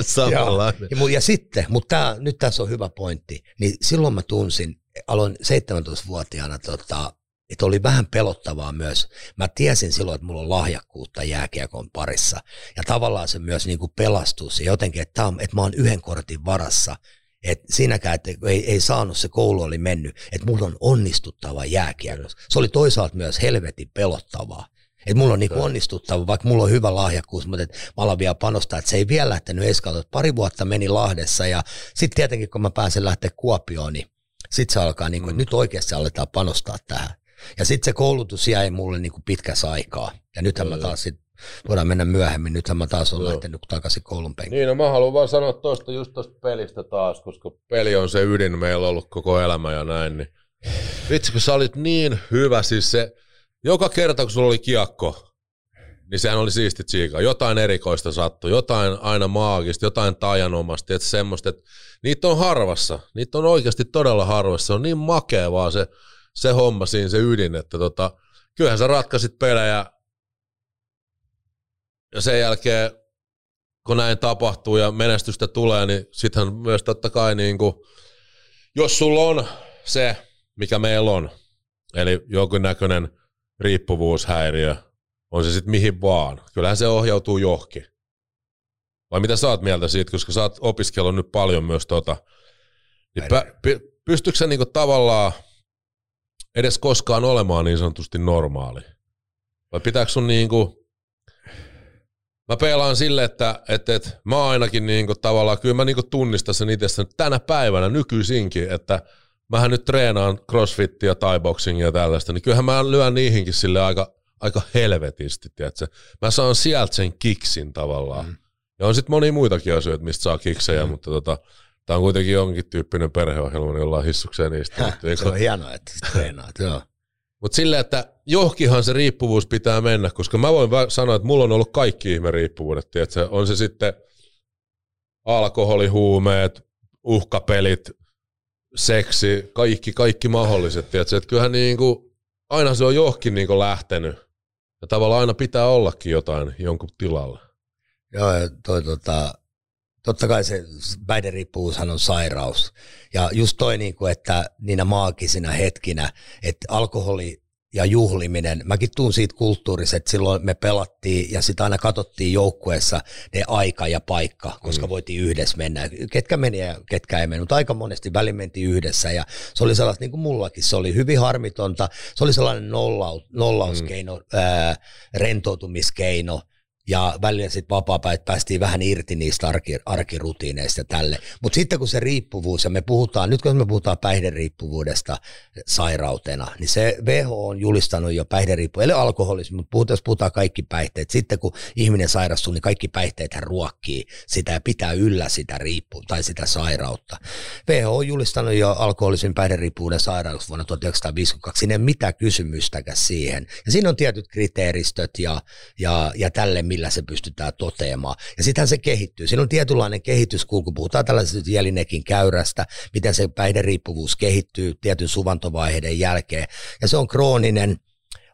Samanlainen. ja, ja sitten, mutta tää, nyt tässä on hyvä pointti, niin silloin mä tunsin, aloin 17-vuotiaana, tota, että oli vähän pelottavaa myös. Mä tiesin silloin, että mulla on lahjakkuutta jääkiekon parissa. Ja tavallaan se myös niin kuin pelastus ja jotenkin, että, on, että mä oon yhden kortin varassa. Et siinäkään, että ei, ei saanut, se koulu oli mennyt, että mulla on onnistuttava jääkiekossa. Se oli toisaalta myös helvetin pelottavaa. Että mulla on niinku onnistuttava, vaikka mulla on hyvä lahjakkuus, mutta et mä alan vielä panostaa, että se ei vielä lähtenyt eskalta. Pari vuotta meni Lahdessa ja sitten tietenkin kun mä pääsen lähteä Kuopioon, niin sitten se alkaa, niinku, että nyt oikeasti aletaan panostaa tähän. Ja sitten se koulutus jäi mulle niinku pitkässä aikaa. Ja nythän mä taas sit, voidaan mennä myöhemmin, nythän mä taas olen Joo. lähtenyt takaisin koulun penkille. Niin, no mä haluan vaan sanoa tosta, just tosta pelistä taas, koska peli on se ydin meillä ollut koko elämä ja näin, niin vitsi kun sä olit niin hyvä, siis se, joka kerta kun sulla oli kiekko, niin sehän oli siisti tsiika. Jotain erikoista sattui, jotain aina maagista, jotain tajanomasta, että semmoista, että niitä on harvassa, niitä on oikeasti todella harvassa, se on niin makea vaan se, se homma siinä, se ydin, että tota, kyllähän sä ratkaisit pelejä ja sen jälkeen kun näin tapahtuu ja menestystä tulee, niin sittenhän myös totta kai niin kuin, jos sulla on se, mikä meillä on, eli jonkinnäköinen riippuvuushäiriö, on se sitten mihin vaan, kyllähän se ohjautuu johonkin. Vai mitä sä oot mieltä siitä, koska sä oot opiskellut nyt paljon myös tota, niin pä, py, pystytkö sä niinku tavallaan edes koskaan olemaan niin sanotusti normaali? Vai pitääkö sun niinku, mä pelaan sille, että, että, että mä ainakin niinku tavallaan, kyllä mä niinku tunnistan sen itse tänä päivänä nykyisinkin, että mähän nyt treenaan crossfittia, thai boxingia ja tällaista, niin kyllähän mä lyön niihinkin sille aika, aika helvetisti, tiedätkö? Mä saan sieltä sen kiksin tavallaan. Mm. Ja on sitten monia muitakin asioita, mistä saa kiksejä, mm. mutta tota, tää on kuitenkin jonkin tyyppinen perheohjelma, niin ollaan hissukseen niistä. Häh, se on hienoa, että treenaat, joo. Mutta silleen, että johonkinhan se riippuvuus pitää mennä, koska mä voin sanoa, että mulla on ollut kaikki ihme riippuvuudet. Tiedätkö? On se sitten alkoholi, huumeet, uhkapelit, seksi, kaikki, kaikki mahdolliset. Tiedätkö? Että kyllähän niinku, aina se on johonkin niinku lähtenyt. Ja tavallaan aina pitää ollakin jotain jonkun tilalla. Joo, ja toi tota, totta kai se päihderiippuvuushan on sairaus. Ja just toi, niin kuin, että niinä maagisina hetkinä, että alkoholi ja juhliminen, mäkin tuun siitä kulttuurista, että silloin me pelattiin ja sitä aina katsottiin joukkueessa ne aika ja paikka, koska mm. voitiin yhdessä mennä. Ketkä meni ja ketkä ei mennyt, mutta aika monesti väliin mentiin yhdessä ja se oli sellaista, niin kuin mullakin, se oli hyvin harmitonta, se oli sellainen nollaus, nollauskeino, mm. ää, rentoutumiskeino, ja välillä sitten vapaa päästiin vähän irti niistä arki, arkirutiineista tälle. Mutta sitten kun se riippuvuus, ja me puhutaan, nyt kun me puhutaan päihderiippuvuudesta sairautena, niin se WHO on julistanut jo päihderiippuvuus, eli alkoholismi, mutta puhutaan, jos puhutaan kaikki päihteet. Sitten kun ihminen sairastuu, niin kaikki päihteet hän ruokkii sitä ja pitää yllä sitä riippu tai sitä sairautta. WHO on julistanut jo alkoholismin päihderiippuvuuden sairaus vuonna 1952. Siinä ei ole mitään kysymystäkään siihen. Ja siinä on tietyt kriteeristöt ja, ja, ja tälle, millä se pystytään toteamaan. Ja sittenhän se kehittyy. Siinä on tietynlainen kehityskulku. Puhutaan tällaisesta Jelinekin käyrästä, miten se päihderiippuvuus kehittyy tietyn suvantovaiheiden jälkeen. Ja se on krooninen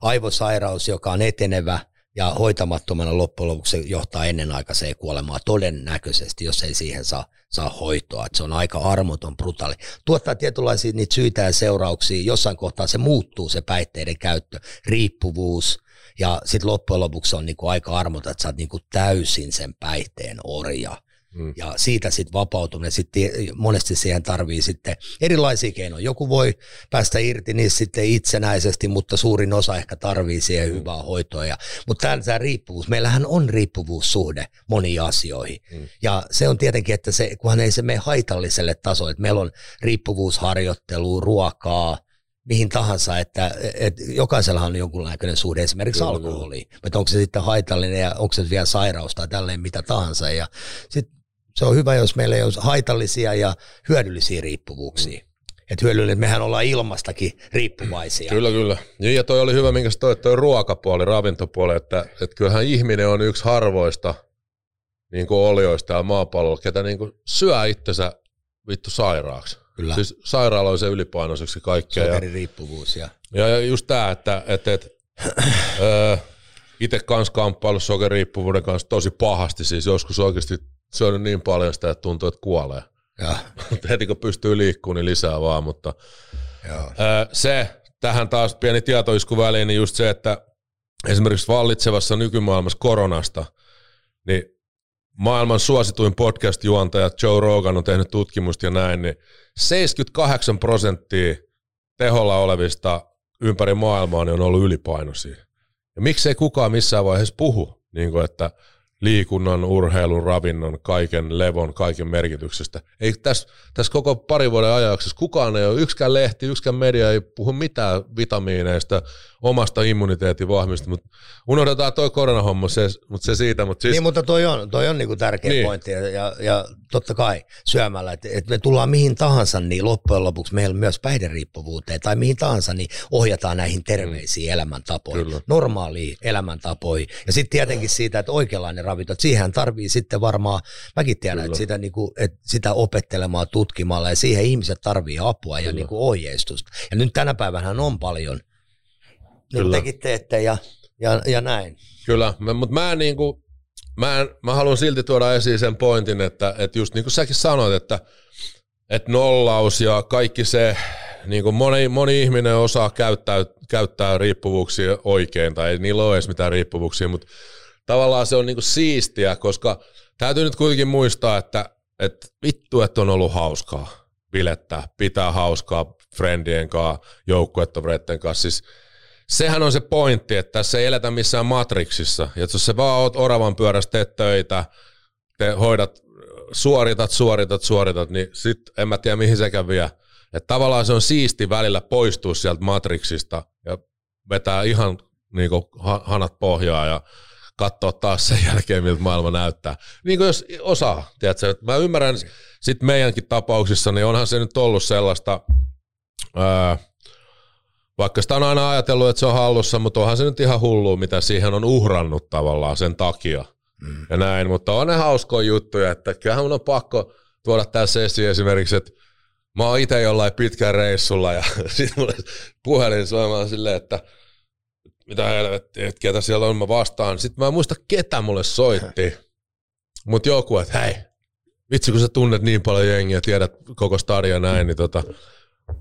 aivosairaus, joka on etenevä ja hoitamattomana loppujen lopuksi johtaa ennenaikaiseen kuolemaan todennäköisesti, jos ei siihen saa, saa hoitoa. Et se on aika armoton, brutaali. Tuottaa tietynlaisia niitä syitä ja seurauksia. Jossain kohtaa se muuttuu, se päihteiden käyttö, riippuvuus, ja sitten loppujen lopuksi on niinku aika armoton, että sä oot niinku täysin sen päihteen orja. Mm. Ja siitä sitten vapautuminen, sitten monesti siihen tarvii sitten erilaisia keinoja. Joku voi päästä irti niistä sitten itsenäisesti, mutta suurin osa ehkä tarvii siihen mm. hyvää hoitoa. Ja, mutta tämä, tämä riippuvuus, meillähän on riippuvuussuhde moniin asioihin. Mm. Ja se on tietenkin, että se, kunhan ei se mene haitalliselle tasolle, että meillä on riippuvuusharjoittelua, ruokaa, mihin tahansa, että, että jokaisella on jonkunlainen suhde esimerkiksi alkoholiin. Että onko se sitten haitallinen ja onko se vielä sairaus tai tälleen mitä tahansa. Ja sit se on hyvä, jos meillä ei ole haitallisia ja hyödyllisiä riippuvuuksia. Mm. Että hyödyllinen, mehän ollaan ilmastakin riippuvaisia. Kyllä, kyllä. Niin, ja toi oli hyvä, minkä toi, toi ruokapuoli, ravintopuoli, että, että kyllähän ihminen on yksi harvoista niin kuin olioista ja maapallolla, ketä niin kuin syö itsensä vittu sairaaksi. Kyllä. Siis sairaaloisen ylipainoiseksi kaikkea. Sokeririippuvuus. Ja, ja, ja just tämä, että, että, että itse kanssa kamppailu sokeriippuvuuden kanssa tosi pahasti, siis joskus oikeasti syönyt niin paljon sitä, että tuntuu, että kuolee. ja, Mutta heti kun pystyy liikkumaan, niin lisää vaan, mutta joo. Öö, se, tähän taas pieni tietoisku väliin, niin just se, että esimerkiksi vallitsevassa nykymaailmassa koronasta, niin maailman suosituin podcast-juontaja Joe Rogan on tehnyt tutkimusta ja näin, niin 78 prosenttia teholla olevista ympäri maailmaa niin on ollut ylipainoisia. Ja miksei kukaan missään vaiheessa puhu, niin kuin että liikunnan, urheilun, ravinnon, kaiken levon, kaiken merkityksestä. Ei tässä, tässä koko pari vuoden ajaksessa kukaan ei ole, yksikään lehti, yksikään media ei puhu mitään vitamiineista, omasta immuniteetin vahvista, mutta unohdetaan toi koronahomma, se, mutta se siitä. Mutta siis, Niin, mutta toi on, toi on niinku tärkeä Niin. pointti ja, ja totta kai syömällä, että, että me tullaan mihin tahansa, niin loppujen lopuksi meillä myös päihderiippuvuuteen tai mihin tahansa, niin ohjataan näihin terveisiin mm. elämäntapoihin, Kyllä. normaaliin elämäntapoihin. Ja sitten tietenkin siitä, että oikeanlainen ravinto, että siihen tarvii sitten varmaan, mäkin tiedän, Kyllä. että sitä, niinku, että sitä opettelemaan, tutkimalla ja siihen ihmiset tarvii apua ja Kyllä. niinku ohjeistusta. Ja nyt tänä päivänä on paljon, niin Kyllä. tekin teette ja, ja, ja näin. Kyllä, mä- mutta mä, en niinku, mä, en, mä haluan silti tuoda esiin sen pointin, että, että just niin kuin säkin sanoit, että, että nollaus ja kaikki se, niin kuin moni, moni ihminen osaa käyttää, käyttää riippuvuuksia oikein, tai ei niillä ole edes mitään riippuvuuksia, mutta tavallaan se on niin kuin siistiä, koska täytyy nyt kuitenkin muistaa, että, että vittu, että on ollut hauskaa bilettää, pitää hauskaa friendien kanssa, joukkuetovereiden kanssa, siis sehän on se pointti, että tässä ei eletä missään matriksissa. Ja jos sä vaan oot oravan pyörässä, teet töitä, te hoidat, suoritat, suoritat, suoritat, niin sit en mä tiedä mihin sekään vie. Että tavallaan se on siisti välillä poistua sieltä matriksista ja vetää ihan niinku ha- hanat pohjaa ja katsoa taas sen jälkeen, miltä maailma näyttää. Niin kuin jos osaa, tiedätkö, mä ymmärrän sitten meidänkin tapauksissa, niin onhan se nyt ollut sellaista, ää, vaikka sitä on aina ajatellut, että se on hallussa, mutta onhan se nyt ihan hullu, mitä siihen on uhrannut tavallaan sen takia. Mm. Ja näin, mutta on ne hauskoja juttuja, että kyllähän mun on pakko tuoda tässä esiin esimerkiksi, että mä oon itse jollain pitkän reissulla ja sitten mulle puhelin soimaan silleen, että mitä helvettiä, että ketä siellä on, mä vastaan. Sitten mä en muista, ketä mulle soitti, mutta joku, että hei, vitsi kun sä tunnet niin paljon jengiä, tiedät koko stadia näin, niin tota,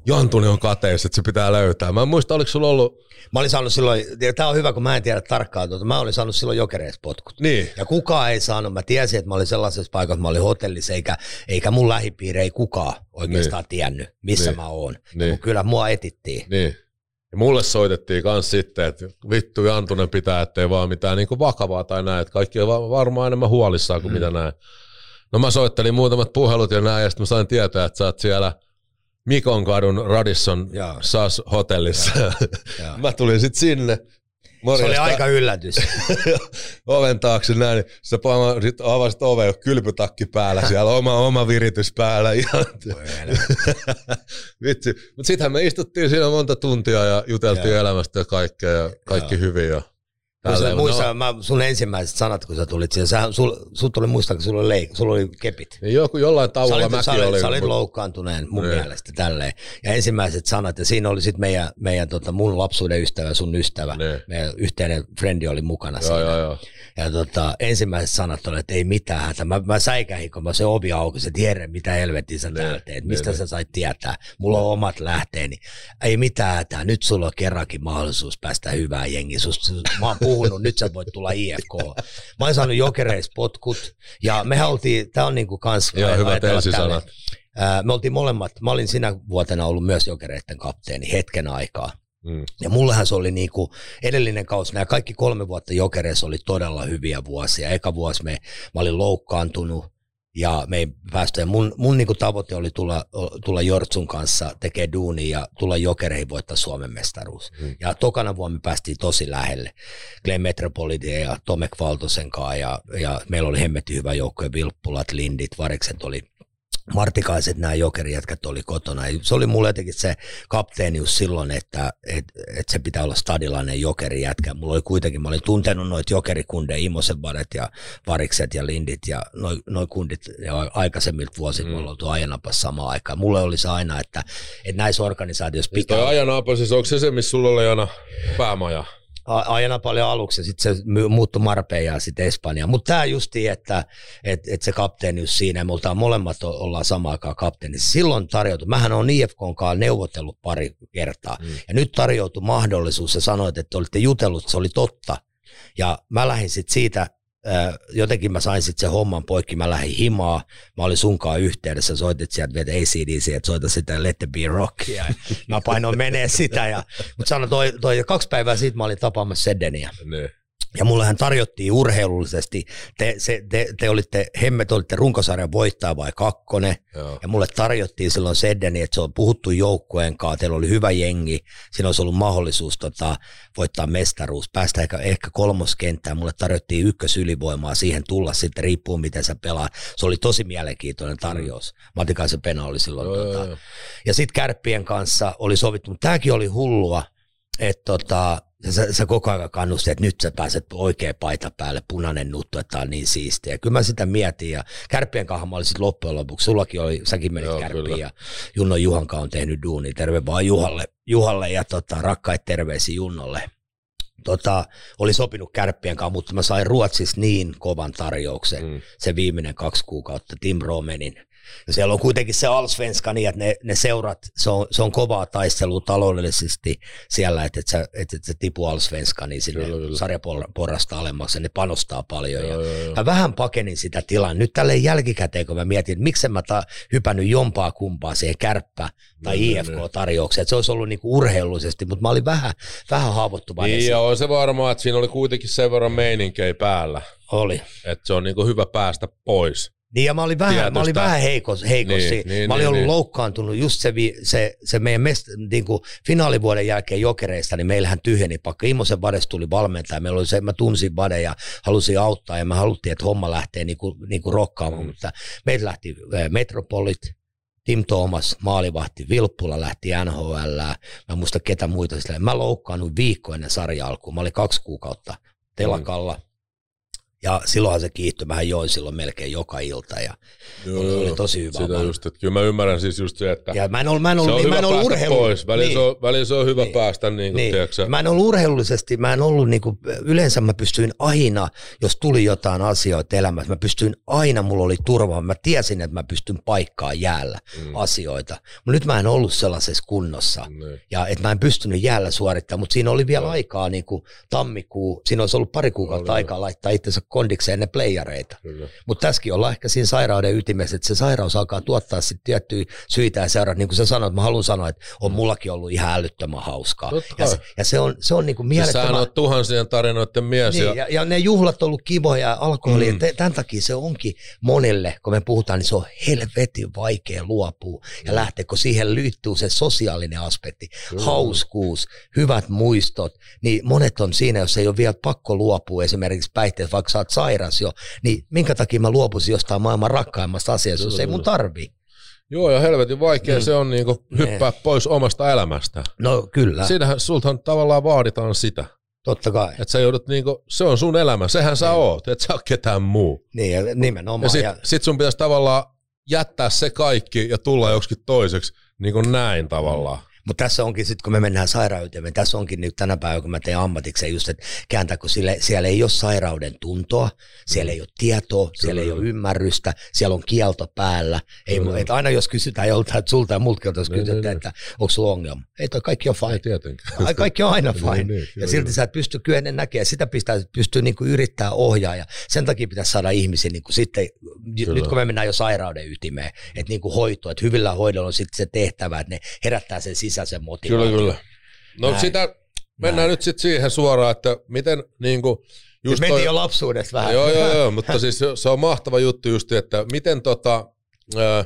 Jantuni on kateissa, että se pitää löytää. Mä en muista, oliko sulla ollut... Mä olin saanut silloin, tämä on hyvä, kun mä en tiedä tarkkaan tuota, mä olin saanut silloin jokereissa potkut. Niin, Ja kukaan ei saanut, mä tiesin, että mä olin sellaisessa paikassa, että mä olin hotellissa, eikä, eikä mun lähipiiri, ei kukaan oikeastaan niin. tiennyt, missä Niin. mä oon. Niin. Kyllä mua etittiin. niin. Ja mulle soitettiin kans sitten, että vittu Jantunen pitää, ettei vaan mitään niin vakavaa tai näin, että kaikki on va- varmaan enemmän huolissaan kuin mm. mitä näin. No mä soittelin muutamat puhelut ja näin, ja sitten mä sain tietää, että sä oot siellä Mikon kadun Radisson Joo. SAS hotellissa. Joo. mä tulin sitten sinne. Se oli Morjesta. aika yllätys. oven taakse näin, niin sä sit avasit oven, kylpytakki päällä, siellä oma, oma viritys päällä. Ihan. Vitsi. Mutta sittenhän me istuttiin siinä monta tuntia ja juteltiin Joo. elämästä ja kaikkea ja kaikki hyvin. Ja Tälleen. muista, No, mä, sun ensimmäiset sanat, kun sä tulit siihen, sä, sul, sul tuli muistaa, kun sulla oli, leik, sulla oli kepit. niin joku jollain Sä olit, mäkin sä olit, olin. sä olit loukkaantuneen mun Niin. mielestä tälleen. Ja ensimmäiset sanat, ja siinä oli sitten meidän, meidän tota, mun lapsuuden ystävä, sun ystävä, Niin. meidän yhteinen frendi oli mukana Joo, siinä. joo, joo. Ja tota, ensimmäiset sanat oli, että ei mitään hätä. Mä, mä säikähin, kun mä se ovi auki, että Jere, mitä helvettiä sä täällä teet, mistä niin, sä sait tietää. Mulla on omat lähteeni. Ei mitään hätää, nyt sulla on kerrankin mahdollisuus päästä hyvään jengiin. Sus, sus, mä oon puhunut, nyt sä voit tulla IFK. Mä oon saanut jokereis potkut, ja mehän oltiin, tää on niinku kans... Joo, hyvät ajatella ensisanat. Me oltiin molemmat, mä olin sinä vuotena ollut myös jokereiden kapteeni hetken aikaa. Mm. Ja mullehan se oli niinku edellinen kausi, nämä kaikki kolme vuotta jokereissa oli todella hyviä vuosia. Eka vuosi me, mä olin loukkaantunut ja me ei päästy. Ja mun, mun niinku tavoite oli tulla, tulla Jortsun kanssa tekee duuni ja tulla jokereihin voittaa Suomen mestaruus. Mm. Ja tokana vuonna me päästiin tosi lähelle. Glenn Metropolitia ja Tomek Valtosen kanssa ja, ja meillä oli hemmetti hyvä joukko ja Vilppulat, Lindit, Varikset oli Martikaiset nämä jokerijätkät oli kotona. Se oli mulle jotenkin se kapteenius silloin, että et, et se pitää olla stadilainen jokerijätkä. Mulla oli kuitenkin, mä olin tuntenut noita jokerikundeja, Imosenbaret ja Varikset ja Lindit ja noin noi kundit ja aikaisemmilta vuosilta mm. oltu ajanapas samaan aikaan. Mulle oli se aina, että, että näissä organisaatioissa Siis pitää toi ajanaapa, siis onko se se, missä sulla oli aina päämaja? Ajana paljon aluksi ja sitten se muuttui Marbejaan ja sitten Espanjaan. Mutta tämä justi, että et, et se kapteenius siinä, ja me oltaan molemmat ollaan samaan aikaan kapteenissa. Silloin tarjoutui, mähän on IFKn kanssa neuvotellut pari kertaa, Mm. ja nyt tarjoutui mahdollisuus, ja sanoit, että olitte jutellut, se oli totta. Ja mä lähdin sitten siitä, jotenkin mä sain sitten sen homman poikki, mä lähdin himaa, mä olin sunkaan yhteydessä, soitit sieltä vielä ACDC, että soita sitä Let the Be Rock, ja mä painoin menee sitä, ja, mutta sano toi, toi, kaksi päivää siitä mä olin tapaamassa Sedeniä, Niin. Ja mullehän tarjottiin urheilullisesti, te, se, te, te olitte, hemmet olitte runkosarjan voittaja vai kakkonen, Joo. ja mulle tarjottiin silloin Seddeni, että se on puhuttu joukkueen kanssa, teillä oli hyvä jengi, siinä olisi ollut mahdollisuus tota, voittaa mestaruus, päästä ehkä, ehkä kolmoskenttään, mulle tarjottiin ykkösylivoimaa siihen tulla sitten, riippuu miten sä pelaat. Se oli tosi mielenkiintoinen tarjous. Matikaisen Pena oli silloin. Joo, tota, joo, joo. ja sitten Kärppien kanssa oli sovittu, mutta tämäkin oli hullua, että tota, sä, sä koko ajan kannustit, että nyt sä pääset oikea paita päälle, punainen nuttu, että tää on niin siistiä. Kyllä mä sitä mietin ja Kärppien kanssa mä olin sit loppujen lopuksi, sullakin oli, säkin menit Joo, Kärppiin kyllä. ja Junno Juhan kanssa on tehnyt duuni, terve vaan Juhalle, Juhalle ja tota, rakkaita terveisiä Junnolle. Tota, oli sopinut Kärppien kanssa, mutta mä sain Ruotsissa niin kovan tarjouksen, Mm. se viimeinen kaksi kuukautta Tim Romenin. Ja siellä on kuitenkin se Allsvenskani, että ne, ne seurat, se on, se on kovaa taistelua taloudellisesti siellä, että et sä, et, et sä tipu Allsvenskani sinne sarjaporrasta alemmaksi, ja ne panostaa paljon. Joo, ja joo. Mä vähän pakenin sitä tilaa. Nyt tälle jälkikäteen, kun mä mietin, että miksi mä ta, hypännyt jompaa kumpaa siihen kärppä tai Niin, IFK-tarjoukseen. Että se olisi ollut niinku urheilullisesti, mutta mä olin vähän, vähän haavoittuvainen. Niin, ja on se varmaa, että siinä oli kuitenkin sen verran meininkejä päällä, Oli. että se on niinku hyvä päästä pois. Niin ja mä olin vähän, mä olin vähän heikos, heikos Niin, niin, niin, Mä olin niin, ollut niin. loukkaantunut just se, se, se meidän mest, niin kuin finaalivuoden jälkeen jokereista, niin meillähän tyhjeni pakka. Immosen Vades tuli valmentaja, meillä oli se, mä tunsin Vade ja halusin auttaa ja mä haluttiin, että homma lähtee niin kuin, niin kuin rokkaamaan, Mm. mutta meiltä lähti eh, Metropolit, Tim Thomas, maalivahti, Vilppula lähti NHL, mä muista ketä muita sillä. Mä loukkaannuin viikko ennen sarja alkuun, mä olin kaksi kuukautta telakalla. Ja silloinhan se kiihtyi, vähän join silloin melkein joka ilta ja oli, oli tosi hyvä. Sitä vaan. just, että kyllä mä ymmärrän siis just se, että Ja mä en ollut, mä en se ollut, on niin, mä hyvä en ollut päästä urheilu. pois. Välillä, niin, se on, välillä se on hyvä Niin. päästä, niin kuin, niin. tiedätkö, Mä en ollut urheilullisesti, mä en ollut niinku, yleensä mä pystyin aina, jos tuli jotain asioita elämässä, mä pystyin aina, mulla oli turva, mä tiesin, että mä pystyn paikkaa jäällä Mm. asioita. Mutta nyt mä en ollut sellaisessa kunnossa. Niin. Ja että mä en pystynyt jäällä suorittamaan, mutta siinä oli vielä Joo. aikaa niin kuin tammikuu, siinä olisi ollut pari kuukautta Oli. aikaa laittaa itsensä kondikseen ne playareita. Mutta tässäkin ollaan ehkä siinä sairauden ytimessä, että se sairaus alkaa tuottaa sitten tiettyjä syitä ja seuraat, niin kuin sä sanoit, mä haluan sanoa, että on mullakin ollut ihan älyttömän hauskaa. Totta Ja se, ja se on, se on niin kuin Siis mielettömän... sähän on tuhansien tarinoiden mies. Niin, ja, ja, ja ne juhlat on ollut kivoja ja alkoholi, Mm. mm. tämän takia se onkin monelle, kun me puhutaan, niin se on helvetin vaikea luopua ja lähteä, kun siihen liittyy se sosiaalinen aspekti, Kyllä. hauskuus, hyvät muistot, niin monet on siinä, jos ei ole vielä pakko luopua esimerkiksi päihteet, vaikka oot sairas jo, niin minkä takia mä luopuisin jostain maailman rakkaimmasta asiasta, jos ei mun tarvi. Joo, ja helvetin vaikea Mm. se on niinku hyppää pois omasta elämästä. No kyllä, Siinähän sultahan tavallaan vaaditaan sitä. totta kai. Että sä joudut niinku, se on sun elämä, sehän sä oot, et sä oo ketään muu. Niin, ja Ja nimenomaan. sit, ja, sit sun pitäisi tavallaan jättää se kaikki ja tulla joksikin toiseksi, niin kuin näin tavallaan. Mutta tässä onkin sitten, kun me mennään sairauteen, tässä onkin nyt tänä päivänä, kun mä teen ammatikseen just, että kääntää, kun sille, siellä ei ole sairauden tuntoa, siellä ei ole tietoa, siellä ei ole ymmärrystä, siellä on kielto päällä. Ei, Kyllä. et aina jos kysytään joltain, että sulta ja multakin on tuossa Niin, kysytty, niin, että onko sulla ongelma. Ei toi kaikki on fine. tietenkään. Ai, Kaikki on aina Niin, fine. niin, ja kyllä, silti kyllä. sä et pysty kyllä ennen näkemään. Sitä pistää, pystyy niinku yrittää ohjaa. Ja sen takia pitäisi saada ihmisiä niinku sitten, Kyllä. nyt kun me mennään jo sairauden ytimeen, että niinku hoito, että hyvillä hoidolla on sitten se tehtävä, että ne herättää sen sisäisen motivaation. Kyllä, kyllä. No Näin. sitä, mennään Näin. nyt sitten siihen suoraan, että miten niinku, Just just mentiin toi, jo lapsuudesta vähän. Joo, joo, joo, mutta siis se- on mahtava juttu just, että miten tota, ää,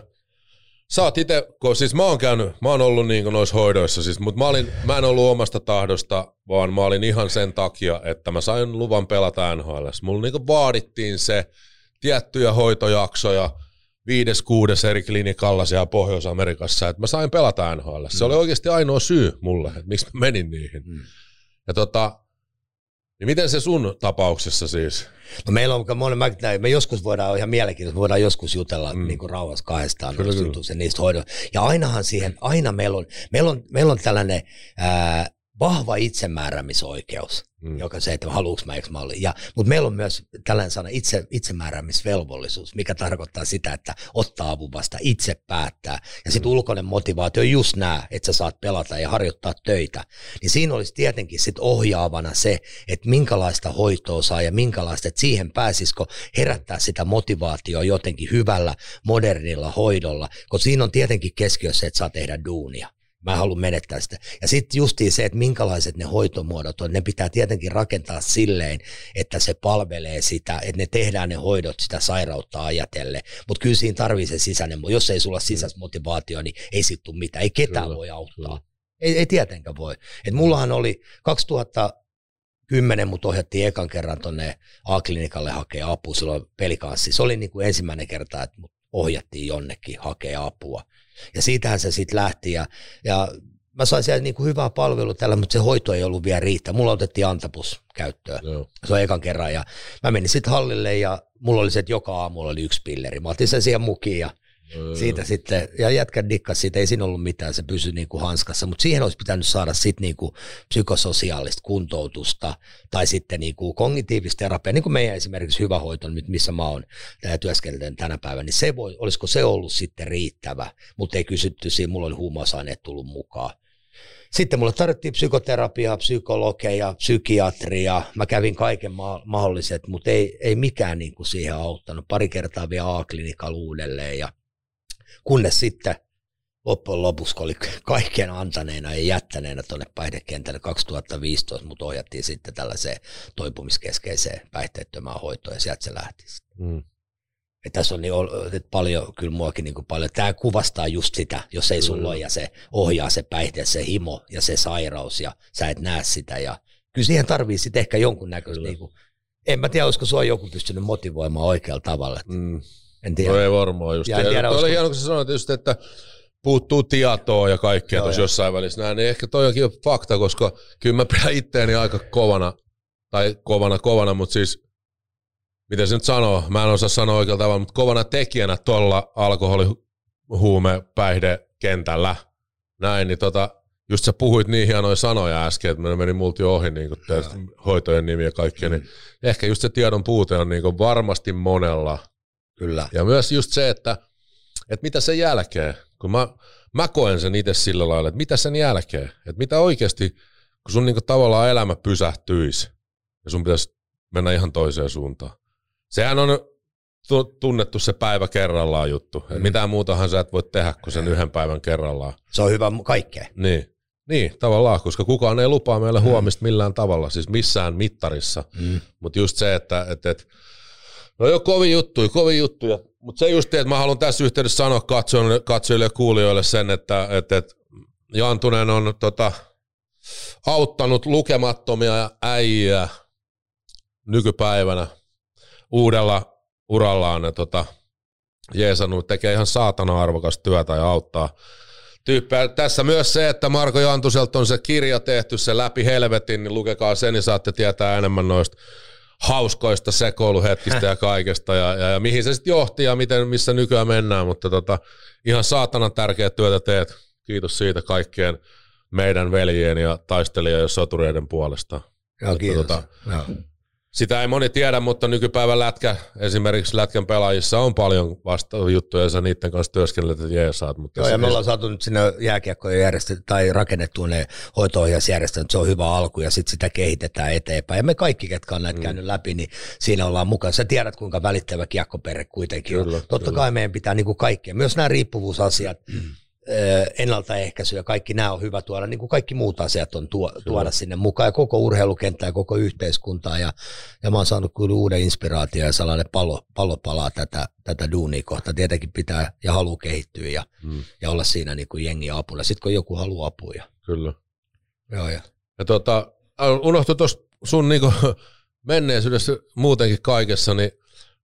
sä oot ite, kun siis mä oon käynyt, mä oon ollut niinku noissa hoidoissa, siis, mutta mä, olin, mä en ollut omasta tahdosta, vaan mä olin ihan sen takia, että mä sain luvan pelata NHL. Mulla niinku vaadittiin se tiettyjä hoitojaksoja, viides, kuudes eri klinikalla siellä Pohjois-Amerikassa, että mä sain pelata NHL. Se oli oikeasti ainoa syy mulle, että miksi mä menin niihin. Mm. Ja tota, niin miten se sun tapauksessa siis? No meillä on, monen, mä, me joskus voidaan ihan mielenkiintoista, voidaan joskus jutella Mm. mm. niin kuin rauhassa kahdestaan Kyllä, kyllä. ja niistä hoidoista. Ja ainahan siihen, aina meillä on, meillä on, meillä on tällainen ää, vahva itsemääräämisoikeus, Mm. mm. joka se, että haluuks mä, eikö mä. Ja, mutta meillä on myös tällainen sana itse, itsemääräämisvelvollisuus, mikä tarkoittaa sitä, että ottaa avun vasta, itse päättää. Ja sitten ulkoinen motivaatio on just nämä, että sä saat pelata ja harjoittaa töitä. Niin siinä olisi tietenkin sit ohjaavana se, että minkälaista hoitoa saa ja minkälaista, että siihen pääsisikö herättää sitä motivaatioa jotenkin hyvällä, modernilla hoidolla, koska siinä on tietenkin keskiössä, että saa tehdä duunia. Mä en halua menettää sitä. Ja sitten justiin se, että minkälaiset ne hoitomuodot on, ne pitää tietenkin rakentaa silleen, että se palvelee sitä, että ne tehdään ne hoidot sitä sairautta ajatellen. Mutta kyllä siinä tarvii se sisäinen, jos ei sulla sisäistä motivaatio, niin ei sit tule mitään. Ei ketään Kyllä, voi auttaa. Ei, ei tietenkään voi. Et mullahan oli 2010 mut ohjattiin ekan kerran tonne A-klinikalle hakea apua silloin pelikanssi. Se oli niin kuin ensimmäinen kerta, että mut ohjattiin jonnekin hakea apua. Ja siitähän se sitten lähti ja, ja mä sain siellä niin kuin hyvää palvelua tällä, mutta se hoito ei ollut vielä riittää. Mulla otettiin Antapus käyttöön. Joo. Se on ekan kerran ja mä menin sitten hallille ja mulla oli se, että joka aamulla oli yksi pilleri. Mä otin sen siihen mukiin ja siitä sitten, ja jätkä dikkas siitä, ei siinä ollut mitään, se pysyi niin kuin hanskassa, mutta siihen olisi pitänyt saada sitten niin kuin psykososiaalista kuntoutusta tai sitten niin kuin kognitiivista terapiaa, niin kuin meidän esimerkiksi hyvä hoito nyt, missä mä oon tää työskentelen tänä päivänä, niin se voi, olisiko se ollut sitten riittävä, mutta ei kysytty siinä, mulla oli huumausaineet tullut mukaan. Sitten mulle tarvittiin psykoterapiaa, psykologeja, psykiatria. Mä kävin kaiken ma- mahdolliset, mutta ei, ei mikään niin kuin siihen auttanut. Pari kertaa vielä A-klinikalla uudelleen ja kunnes sitten loppujen lopuksi, kun oli kaikkien antaneena ja jättäneenä tuonne päihdekentälle 2015, mutta ohjattiin sitten tällaiseen toipumiskeskeiseen päihteettömään hoitoon ja sieltä se lähti. Mm. Tässä on niin, paljon, kyllä muakin niin kuin paljon, tämä kuvastaa just sitä, jos ei sulla Kyllä. ole ja se ohjaa se päihde, se himo ja se sairaus ja sä et näe sitä ja kyllä siihen tarvii sitten ehkä jonkunnäköistä, niin kuin, en mä tiedä, olisiko sua joku pystynyt motivoimaan oikealla tavalla, Mm. En tiedä. No ei varmaan just. Ja en tiedä, oli hieno, kun sä sanoit just, että puuttuu tietoa ja kaikkea tuossa jossain välissä. Näin, niin ehkä toi onkin fakta, koska kyllä mä pidän itteeni aika kovana, tai kovana kovana, mutta siis, miten se nyt sanoo, mä en osaa sanoa oikealla tavalla, mutta kovana tekijänä tuolla alkoholi, huume, päihde kentällä, näin, niin tota, just sä puhuit niin hienoja sanoja äsken, että me meni multi ohi niin kuin hoitojen nimi ja kaikkea, niin ehkä just se tiedon puute on niin varmasti monella Kyllä. ja myös just se, että, että mitä sen jälkeen, kun mä, mä koen sen itse sillä lailla, että mitä sen jälkeen, että mitä oikeasti, kun sun niinku tavallaan elämä pysähtyisi ja sun pitäisi mennä ihan toiseen suuntaan, Sehän on tu- tunnettu se päivä kerrallaan juttu. Mm. Mitään muutahan sä et voi tehdä kuin sen yhden päivän kerrallaan. Se on hyvä kaikkea. Niin. Niin, tavallaan, koska kukaan ei lupaa meille huomista millään tavalla, siis missään mittarissa. Mm. Mutta just se, että et, et, no jo kovin juttuja, kovin juttuja. Mutta se just, että mä haluan tässä yhteydessä sanoa katsojille, katsojille ja kuulijoille sen, että et, et Jantunen on tota, auttanut lukemattomia äijää nykypäivänä uudella urallaan ne tota, jeesannut, tekee ihan saatana arvokasta työtä ja auttaa tyyppejä. Tässä myös se, että Marko Jantuselta on se kirja tehty, se läpi helvetin, niin lukekaa sen, niin saatte tietää enemmän noista hauskoista sekoiluhetkistä ja kaikesta ja, ja, ja mihin se sitten johti ja miten, missä nykyään mennään, mutta tota, ihan saatanan tärkeää työtä teet. Kiitos siitä kaikkien meidän veljien ja taistelijoiden ja sotureiden puolesta. Joo, kiitos. tota, Joo. Sitä ei moni tiedä, mutta nykypäivän lätkä, esimerkiksi lätkän pelaajissa on paljon vasta juttuja, ja sä niiden kanssa työskennellet ja jeesaat. Mutta Joo, ja me ollaan saatu nyt sinne jääkiekkojen järjestetty, tai rakennettu ne hoito se on hyvä alku, ja sitten sitä kehitetään eteenpäin. Ja me kaikki, ketkä on näitä mm. käynyt läpi, niin siinä ollaan mukana. Sä tiedät, kuinka välittävä kiekkoperhe kuitenkin Kyllä, on. Totta kyllä. kai meidän pitää niin kuin kaikkea, myös nämä riippuvuusasiat, mm. ennaltaehkäisy ja kaikki nämä on hyvä tuoda, niin kuin kaikki muut asiat on tuo, tuoda sinne mukaan, ja koko urheilukenttä ja koko yhteiskuntaa, ja, ja mä oon saanut kyllä uuden inspiraation ja sellainen pallo, pallo palaa tätä, tätä duunia kohta. Tietenkin pitää ja haluaa kehittyä ja, Mm, ja olla siinä niin kuin jengi apuna. Sitten kun joku haluaa apua. Kyllä. joo, ja. Ja tota, unohtui tuossa sun niinku menneisyydessä muutenkin kaikessa, niin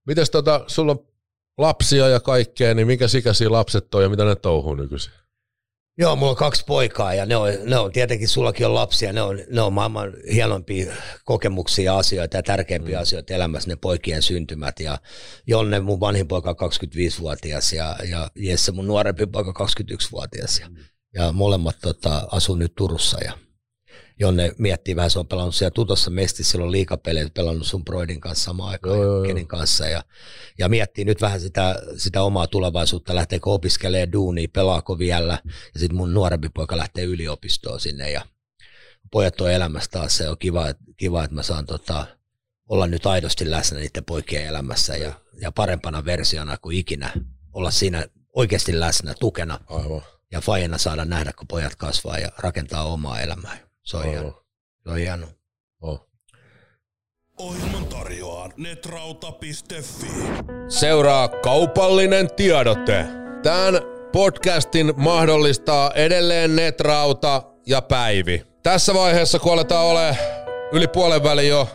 mites tota, sulla on lapsia ja kaikkea, niin mikä ikäisiä lapset on ja mitä ne touhuu nykyisin? Joo, mulla on kaksi poikaa ja ne on, ne on tietenkin, sullakin on lapsia, ne on, ne on maailman hienompia kokemuksia ja asioita ja tärkeimpiä mm. asioita elämässä, ne poikien syntymät. Ja Jonne, mun vanhin poika on 25-vuotias ja, ja Jesse, mun nuorempi poika 21-vuotias. Ja, ja molemmat tota, asuu nyt Turussa ja Jonne miettii vähän, se on pelannut siellä Tutossa Mestissä, silloin liikapelejä, pelannut sun Broidin kanssa samaan aikaan, Joo. Kenin kanssa. Ja, ja miettii nyt vähän sitä, sitä omaa tulevaisuutta, lähteekö opiskelemaan duunia, pelaako vielä. Ja sitten mun nuorempi poika lähtee yliopistoon sinne ja pojat on elämässä taas. Se on kiva, kiva, että mä saan tota, olla nyt aidosti läsnä niiden poikien elämässä ja, ja parempana versiona kuin ikinä olla siinä oikeasti läsnä, tukena Aivan. ja fajena saada nähdä, kun pojat kasvaa ja rakentaa omaa elämää. Se on, Aivan. hieno. Se on hieno. Oh. Ohjelman tarjoaa netrauta.fi. Seuraa kaupallinen tiedote. Tämän podcastin mahdollistaa edelleen Netrauta ja Päivi. Tässä vaiheessa, kun aletaan ole yli puolen väli jo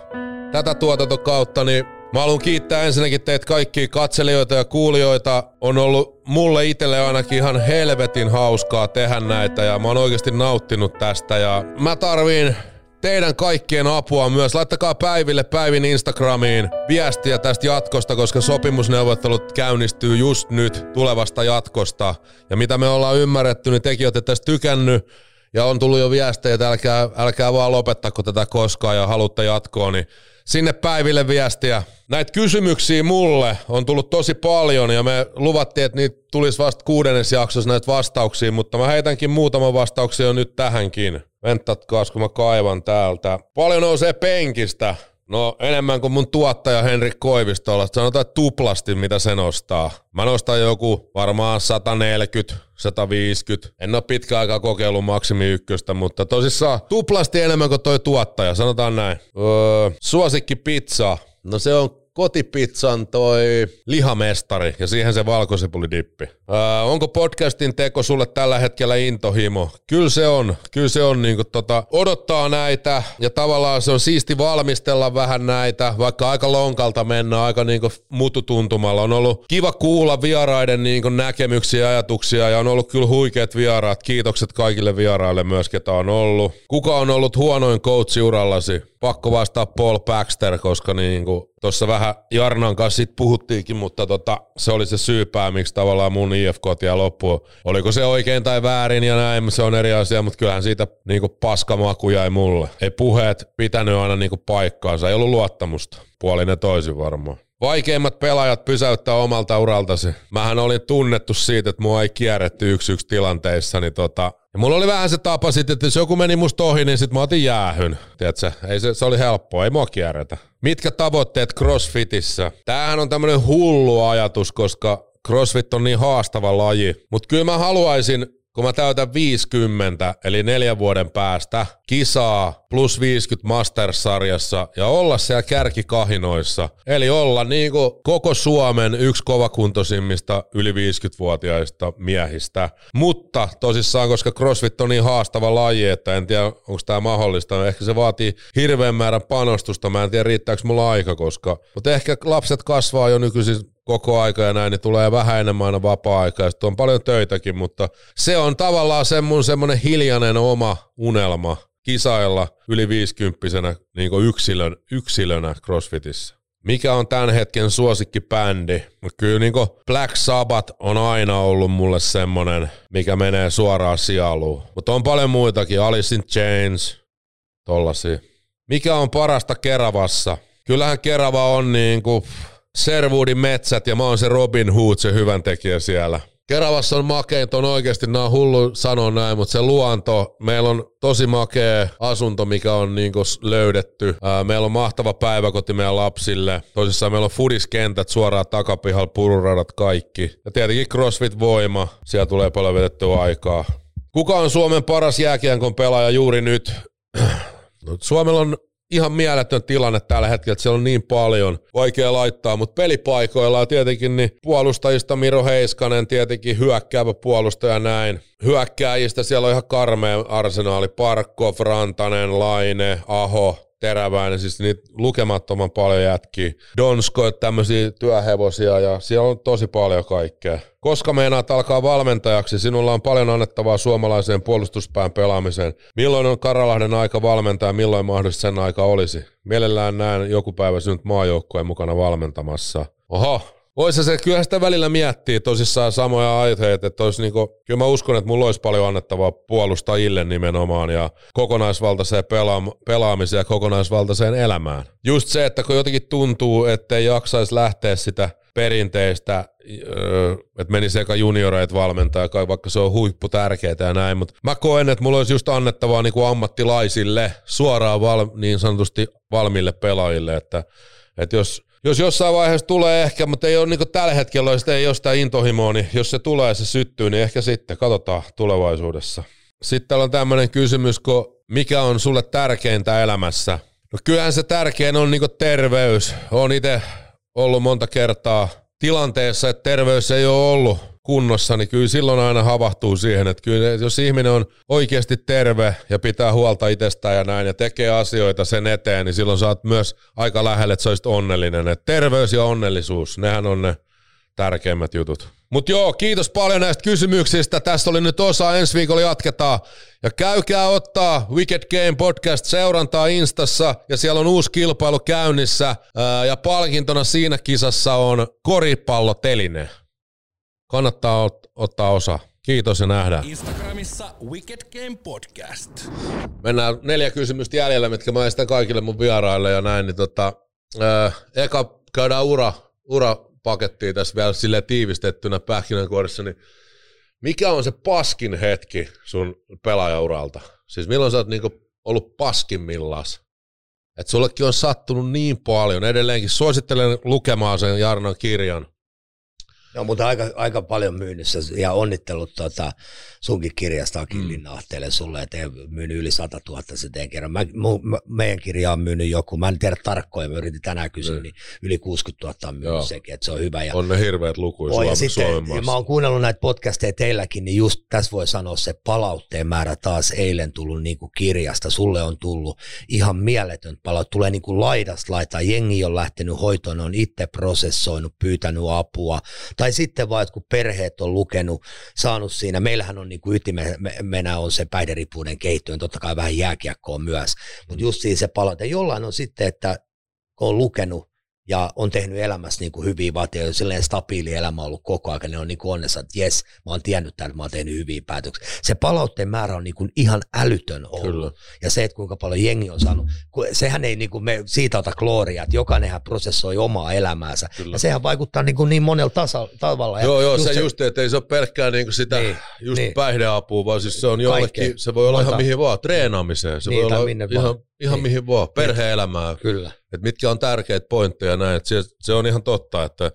tätä tuotantokautta, niin mä haluan kiittää ensinnäkin teitä kaikkia katselijoita ja kuulijoita. On ollut mulle itselle ainakin ihan helvetin hauskaa tehdä näitä ja mä oon oikeasti nauttinut tästä ja mä tarviin teidän kaikkien apua myös. Laittakaa Päiville Päivin Instagramiin viestiä tästä jatkosta, koska sopimusneuvottelut käynnistyy just nyt tulevasta jatkosta. Ja mitä me ollaan ymmärretty, niin tekin olette tästä tykännyt ja on tullut jo viestejä, että älkää, älkää vaan lopettako tätä koskaan ja haluatte jatkoa, niin sinne Päiville viestiä. Näitä kysymyksiä mulle on tullut tosi paljon ja me luvattiin, että niitä tulisi vasta kuudennes jaksossa näitä vastauksia, mutta mä heitänkin muutaman vastauksia jo nyt tähänkin. Ventatkaas, kun mä kaivan täältä. Paljon nousee penkistä. No enemmän kuin mun tuottaja Henrik Koivistolla. Sanotaan tuplasti, mitä se nostaa. Mä nostan joku varmaan 140, 150. En ole pitkä aikaa kokeillut maksimi ykköstä, mutta tosissaan tuplasti enemmän kuin toi tuottaja, sanotaan näin. Öö, suosikki pizza. No se on kotipizzan toi lihamestari ja siihen se valkosipulidippi. Öö, onko podcastin teko sulle tällä hetkellä intohimo? Kyllä se on. Kyllä se on niinku tota, odottaa näitä ja tavallaan se on siisti valmistella vähän näitä, vaikka aika lonkalta mennä, aika niinku mututuntumalla. On ollut kiva kuulla vieraiden niinku näkemyksiä ja ajatuksia ja on ollut kyllä huikeat vieraat. Kiitokset kaikille vieraille myös, ketä on ollut. Kuka on ollut huonoin coachi urallasi? Pakko vastaa Paul Baxter, koska niinku tuossa vähän Jarnan kanssa sit puhuttiinkin, mutta tota, se oli se syypää, miksi tavallaan mun IFK ja loppu. Oliko se oikein tai väärin ja näin, se on eri asia, mutta kyllähän siitä niinku paskamaku jäi mulle. Ei puheet pitänyt aina niinku paikkaansa, ei ollut luottamusta. Puolin ja toisin varmaan. Vaikeimmat pelaajat pysäyttää omalta uraltasi. Mähän olin tunnettu siitä, että mua ei kierretty yksi yksi tilanteissa, niin tota, ja mulla oli vähän se tapa sitten, että jos joku meni musta ohi, niin sit mä otin jäähyn. Tiedätkö? Ei se, se oli helppoa, ei mua kierretä. Mitkä tavoitteet CrossFitissä? Tämähän on tämmönen hullu ajatus, koska CrossFit on niin haastava laji. Mutta kyllä mä haluaisin kun mä täytän 50, eli neljän vuoden päästä, kisaa plus 50 Masters-sarjassa ja olla siellä kärkikahinoissa. Eli olla niin kuin koko Suomen yksi kovakuntoisimmista yli 50-vuotiaista miehistä. Mutta tosissaan, koska CrossFit on niin haastava laji, että en tiedä, onko tämä mahdollista. Ehkä se vaatii hirveän määrän panostusta. Mä en tiedä, riittääkö mulla aika, koska... Mutta ehkä lapset kasvaa jo nykyisin koko aika ja näin, niin tulee vähän enemmän aina vapaa-aikaa ja on paljon töitäkin, mutta se on tavallaan se mun semmoinen hiljainen oma unelma kisailla yli 50 niin yksilön, yksilönä CrossFitissä. Mikä on tämän hetken suosikkibändi? Kyllä niin Black Sabbath on aina ollut mulle semmonen, mikä menee suoraan sieluun. Mutta on paljon muitakin, Alice in Chains, tollasia. Mikä on parasta Keravassa? Kyllähän Kerava on niin Serwoodin metsät ja mä oon se Robin Hood, se hyvän tekijä siellä. Keravassa on makeinta, on oikeasti, nämä on hullu sanoa näin, mutta se luonto, meillä on tosi makea asunto, mikä on niin löydetty. meillä on mahtava päiväkoti meidän lapsille. Tosissaan meillä on fudiskentät suoraan takapihalla, pururadat, kaikki. Ja tietenkin CrossFit-voima, siellä tulee paljon vedettyä aikaa. Kuka on Suomen paras jääkienkon pelaaja juuri nyt? No, Suomella on ihan mieletön tilanne tällä hetkellä, että siellä on niin paljon vaikea laittaa, mutta pelipaikoilla tietenkin niin puolustajista Miro Heiskanen, tietenkin hyökkäävä puolustaja näin. Hyökkääjistä siellä on ihan karmea arsenaali, Parkko, Rantanen, Laine, Aho, teräväinen, siis niitä lukemattoman paljon jätkiä. Donsko, tämmöisiä työhevosia ja siellä on tosi paljon kaikkea. Koska meinaat alkaa valmentajaksi, sinulla on paljon annettavaa suomalaiseen puolustuspään pelaamiseen. Milloin on Karalahden aika valmentaa milloin mahdollisesti sen aika olisi? Mielellään näen joku päivä sinut maajoukkueen mukana valmentamassa. Oho, Voisi se kyllä sitä välillä miettiä tosissaan samoja aiheita, että olisi niinku, kyllä mä uskon, että mulla olisi paljon annettavaa puolustajille nimenomaan ja kokonaisvaltaiseen pela- pelaamiseen ja kokonaisvaltaiseen elämään. Just se, että kun jotenkin tuntuu, että ei jaksaisi lähteä sitä perinteistä, että meni sekä junioreet valmentaa, vaikka se on huippu tärkeää ja näin, mutta mä koen, että mulla olisi just annettavaa niin kuin ammattilaisille, suoraan val, niin sanotusti valmiille pelaajille, että, että jos jos jossain vaiheessa tulee ehkä, mutta ei ole niin tällä hetkellä, jos ei ole sitä intohimoa, niin jos se tulee se syttyy, niin ehkä sitten katsotaan tulevaisuudessa. Sitten täällä on tämmöinen kysymys, kun mikä on sulle tärkeintä elämässä? No kyllähän se tärkein on niin terveys. Olen itse ollut monta kertaa tilanteessa, että terveys ei ole ollut kunnossa, niin kyllä silloin aina havahtuu siihen, että kyllä jos ihminen on oikeasti terve ja pitää huolta itsestään ja näin ja tekee asioita sen eteen, niin silloin saat myös aika lähelle, että sä olisit onnellinen. Että terveys ja onnellisuus, nehän on ne tärkeimmät jutut. Mutta joo, kiitos paljon näistä kysymyksistä. Tässä oli nyt osa, ensi viikolla jatketaan. Ja käykää ottaa Wicked Game Podcast seurantaa Instassa, ja siellä on uusi kilpailu käynnissä. Ja palkintona siinä kisassa on koripalloteline. Kannattaa ot- ottaa osa. Kiitos ja nähdään. Instagramissa Wicked Game Podcast. Mennään neljä kysymystä jäljellä, mitkä mä esitän kaikille mun vieraille ja näin. Niin tota, ää, eka käydään ura, urapakettiin tässä vielä sille tiivistettynä pähkinänkuoressa, niin mikä on se paskin hetki sun pelaajauralta? Siis milloin sä oot niinku ollut paskimmillas? Että sullekin on sattunut niin paljon. Edelleenkin suosittelen lukemaan sen Jarnon kirjan. No, mutta aika, aika paljon myynnissä ja onnittelut tota, sunkin kirjasta Akillin mm. sulle, että myynyt yli 100 000 se teidän kerran. Mä, mu, mä, meidän kirja on myynyt joku, mä en tiedä tarkkoja, mä yritin tänään kysyä, mm. niin yli 60 000 on myynyt Joo. sekin, että se on hyvä. Ja, on ne hirveät lukuja Suomen, ja sitten, Suomen Mä oon kuunnellut näitä podcasteja teilläkin, niin just tässä voi sanoa se palautteen määrä taas eilen tullut niin kuin kirjasta. Sulle on tullut ihan mieletön palaute. Tulee niin kuin laidasta laittaa. Jengi on lähtenyt hoitoon, on itse prosessoinut, pyytänyt apua. Tai sitten vaan, että kun perheet on lukenut, saanut siinä. Meillähän on niin kuin ytimenä on se päihderiippuuden kehittyön, totta kai vähän jääkiekkoa myös. Mutta just siinä se palaute. Jollain on sitten, että kun on lukenut, ja on tehnyt elämässä niin kuin hyviä vaateja, silleen stabiili elämä ollut koko ajan, ne on niin kuin onnessa, että jes, mä oon tiennyt tämän, että mä oon tehnyt hyviä päätöksiä. Se palautteen määrä on niin kuin ihan älytön ollut. Kyllä. Ja se, että kuinka paljon jengi on saanut, sehän ei niin kuin me siitä ota klooria, että jokainenhan prosessoi omaa elämäänsä. Kyllä. Ja sehän vaikuttaa niin, kuin niin monella tasa, tavalla. Ja Joo, joo, se, just, että ei se ole pelkkää niinku sitä Niin, just niin. päihdeapua, vaan siis se on jollekin, Kaikkea. se voi olla ihan Monta. mihin vaan, treenaamiseen, se Niin, voi olla minne ihan, vaan. Ihan Niin. mihin vaan, perhe-elämää, Kyllä. että mitkä on tärkeitä pointteja näin, että se, se on ihan totta, että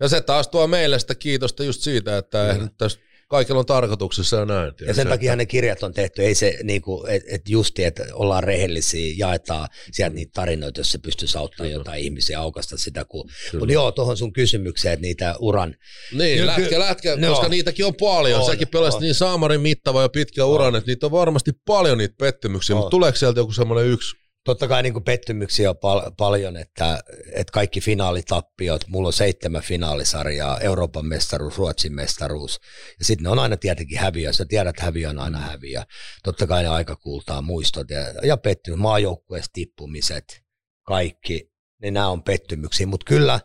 ja se taas tuo meille sitä kiitosta just siitä, että eihän nyt tässä kaikilla on tarkoituksessa ja näin. Ja sen takia ne kirjat on tehty, ei se niinku, että et justi, että ollaan rehellisiä, jaetaan sieltä niitä tarinoita, jos se pystyisi auttamaan jotain ihmisiä, aukasta sitä. Kun... Mutta joo, tuohon sun kysymykseen, että niitä uran, Niin, Kyllä, lätkä, kyllä. lätkä, No. koska niitäkin on paljon. On, Säkin pelasit niin saamarin mittava ja pitkä uran, että niitä on varmasti paljon niitä pettymyksiä, On. mutta tuleeko sieltä joku semmoinen yksi? Totta kai niinku pettymyksiä on pal- paljon, että, että kaikki finaalitappiot, mulla on seitsemän finaalisarjaa, Euroopan mestaruus, Ruotsin mestaruus, ja sitten ne on aina tietenkin häviö, sä tiedät, että on aina häviö. Totta kai ne aika kultaa muistot ja, ja pettymys, maajoukkueessa tippumiset, kaikki, ne nämä on pettymyksiä, mutta kyllä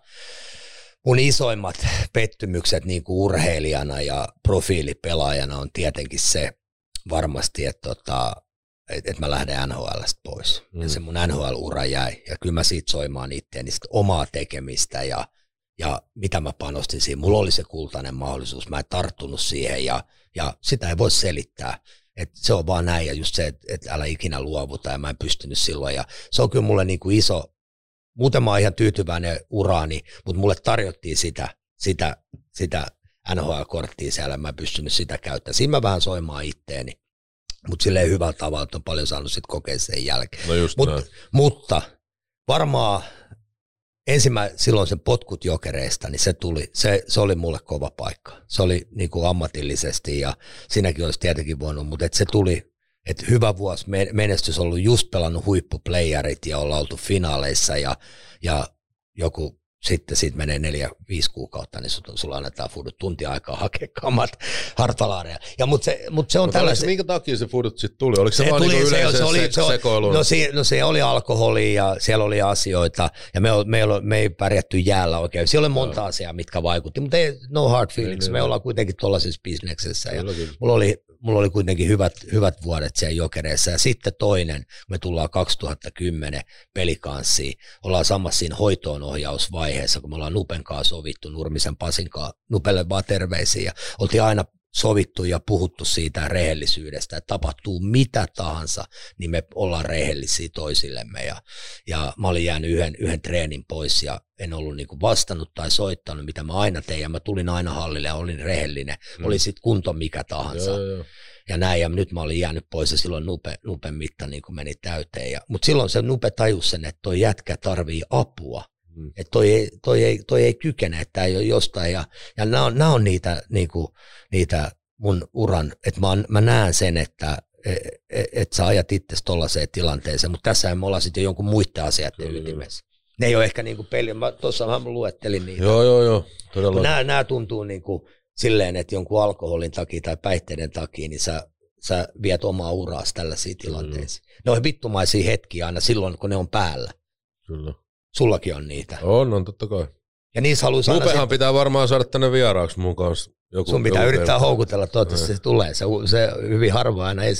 mun isoimmat pettymykset niin kuin urheilijana ja profiilipelaajana on tietenkin se varmasti, että tota, et, et mä lähden NHLstä pois. Mm. Mm. Ja se mun NHL-ura jäi. Ja kyllä mä siitä soimaan itteeni sit omaa tekemistä ja, ja mitä mä panostin siihen. Mulla oli se kultainen mahdollisuus. Mä en tarttunut siihen ja, ja sitä ei voi selittää. Et se on vaan näin ja just se, että et älä ikinä luovuta ja mä en pystynyt silloin. Ja se on kyllä mulle niinku iso, muuten mä oon ihan tyytyväinen uraani, mutta mulle tarjottiin sitä, sitä, sitä NHL-korttia siellä, mä en pystynyt sitä käyttämään. Siinä mä vähän soimaan itteeni, mutta silleen hyvällä tavalla, että on paljon saanut sit kokea sen jälkeen. No just Mut, näin. mutta varmaan ensimmä, silloin sen potkut jokereista, niin se, tuli, se, se oli mulle kova paikka. Se oli niin kuin ammatillisesti ja siinäkin olisi tietenkin voinut, mutta et se tuli, että hyvä vuosi, me- menestys on ollut just pelannut huippuplayerit ja ollaan oltu finaaleissa ja, ja joku sitten siitä menee neljä, viisi kuukautta, niin sulla annetaan fudut tunti aikaa hakea kamat hartalaareja. Ja mutta se, mut se on tällainen... se, minkä takia se fudut sitten tuli? Oliko se, Se vaan tuli- niinku se- se oli- se, se? No, si, no se oli alkoholi ja siellä oli asioita ja me, me, ol- me ei pärjätty jäällä oikein. Siellä oli monta asiaa, mitkä vaikutti, mutta ei, no hard feelings. niin, me niin. ollaan kuitenkin tuollaisessa bisneksessä ja Kyllä, mulla oli, mulla oli kuitenkin hyvät, hyvät vuodet siellä jokereissa. Ja sitten toinen, me tullaan 2010 pelikanssiin, ollaan samassa siinä hoitoonohjausvaiheessa, kun me ollaan Nupen kanssa sovittu, Nurmisen Pasin kanssa, Nupelle vaan terveisiä. Ja oltiin aina sovittu ja puhuttu siitä rehellisyydestä, että tapahtuu mitä tahansa, niin me ollaan rehellisiä toisillemme. Ja, ja mä olin jäänyt yhden, yhden treenin pois ja en ollut niinku vastannut tai soittanut, mitä mä aina tein. Ja mä tulin aina hallille ja olin rehellinen. Mm. Oli sitten kunto mikä tahansa. Joo, joo. Ja näin, ja nyt mä olin jäänyt pois ja silloin Nupe, Nupen mitta niin meni täyteen. Ja, mutta silloin se Nupe tajusi sen, että toi jätkä tarvii apua. Mm. Että toi ei, toi, ei, toi ei kykene, että tämä ei ole jostain. Ja, ja nämä on, nämä on niitä, niin kuin, niitä mun uran, että mä, oon- mä näen sen, että et, et sä ajat itse tollaiseen tilanteeseen, mutta tässä me ollaan sitten jo jonkun muiden asioiden Kyllä, ytimessä. Ne ei ole ehkä niin kuin peli, mä tuossa mä luettelin niitä. Joo, joo, joo. Todella. Nämä, nämä tuntuu niin kuin silleen, että jonkun alkoholin takia tai päihteiden takia, niin sä, sä viet omaa uraas tällaisiin tilanteisiin. Ne on vittumaisia hetkiä aina silloin, kun ne on päällä. Kyllä. Sullakin on niitä. On, on totta kai. Ja niissä haluaisi aina Nupehan sit, pitää varmaan saada tänne vieraaksi mun kanssa. Joku, sun pitää joku yrittää teema. houkutella, toivottavasti se tulee. Se, se hyvin harvoin aina ei,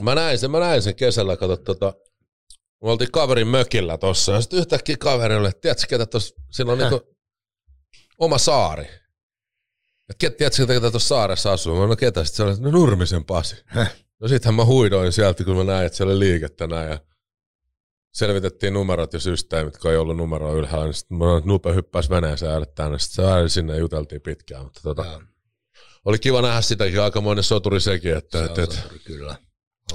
Mä näin sen, mä näin sen kesällä, kato tota, me oltiin kaverin mökillä tossa, ja sitten yhtäkkiä kaverille, tiedätkö ketä tossa, sillä on niinku oma saari. Et ket, tiedätkö ketä tuossa saaressa asuu? Mä no ketä? Sitten se oli, no Nurmisen Pasi. Häh? No sittenhän mä huidoin sieltä, kun mä näin, että siellä oli liikettä näin, ja selvitettiin numerot ja systeemit, kun ei ollut numeroa ylhäällä, niin sitten Nupe hyppäsi veneeseen ja tänne, sitten se sinne ja juteltiin pitkään, mutta tota, oli kiva nähdä sitäkin, aikamoinen soturi sekin, että, se että, on että soturi, kyllä.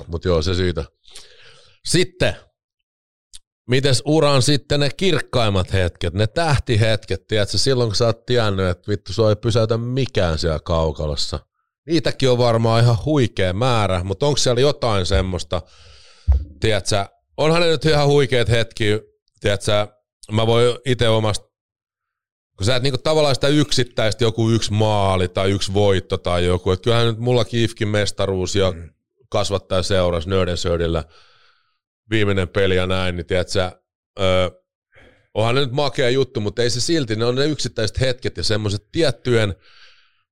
mutta joo, se siitä. Sitten, mites uran sitten ne kirkkaimmat hetket, ne tähtihetket, tiedätkö, silloin kun sä oot tiennyt, että vittu sua ei pysäytä mikään siellä kaukalossa. Niitäkin on varmaan ihan huikea määrä, mutta onko siellä jotain semmoista, tiedätkö, onhan ne nyt ihan huikeat hetki, tiedätkö, mä voin itse omasta, kun sä et niinku tavallaan sitä yksittäistä joku yksi maali tai yksi voitto tai joku, että kyllähän nyt mullakin IFKin mestaruus ja Mm. kasvattaja seurasi Nördensördillä viimeinen peli ja näin, niin tiedätkö, öö, onhan ne nyt makea juttu, mutta ei se silti, ne on ne yksittäiset hetket ja semmoiset tiettyjen,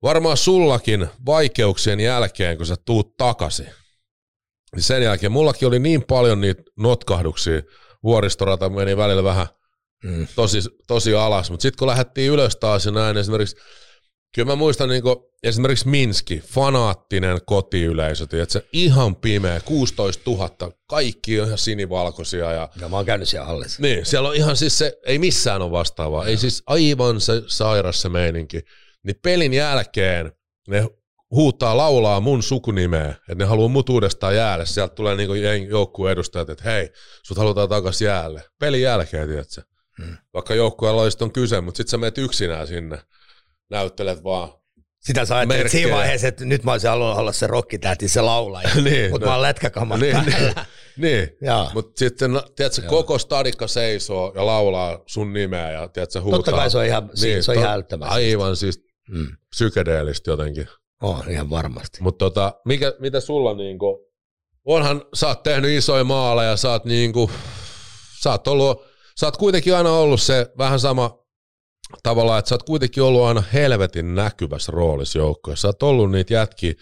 varmaan sullakin vaikeuksien jälkeen, kun sä tuut takaisin. Sen jälkeen mullakin oli niin paljon niitä notkahduksia, vuoristorata meni välillä vähän mm. tosi, tosi alas, mutta sitten kun lähdettiin ylös taas ja näin, esimerkiksi Kyllä mä muistan niin esimerkiksi Minski, fanaattinen kotiyleisö, se ihan pimeä, 16 000, kaikki on ihan sinivalkoisia. Ja, ja mä oon käynyt siellä hallissa. Niin, siellä on ihan siis se, ei missään ole vastaavaa, ei siis aivan se sairas se meininki. Niin pelin jälkeen ne huutaa, laulaa mun sukunimeä, että ne haluaa mut uudestaan jäälle. Sieltä tulee niin joukkueen edustajat, että hei, sut halutaan takaisin jäälle. Pelin jälkeen, tiedätkö? Hmm. Vaikka joukkueella on kyse, mutta sit sä menet yksinään sinne näyttelet vaan sitä sä ajattelet siinä vaiheessa, että nyt mä olisin halunnut olla se rokkitähti, se laulaja, niin, mutta no, mä oon lätkäkamat niin, niin, niin. mutta sitten tiedätkö, koko stadikka seisoo ja laulaa sun nimeä ja tiedätkö, huutaa. Totta kai se on ihan, niin, se on ihan älyttömästi. Aivan siis mm. psykedeellistä jotenkin. On, ihan varmasti. Mutta tota, mikä, mitä sulla niinku, onhan, sä oot tehnyt isoja maaleja, sä oot niinku, sä oot ollut, sä oot kuitenkin aina ollut se vähän sama tavallaan, että sä oot kuitenkin ollut aina helvetin näkyvässä roolissa joukkoja. Sä oot ollut niitä jätkiä,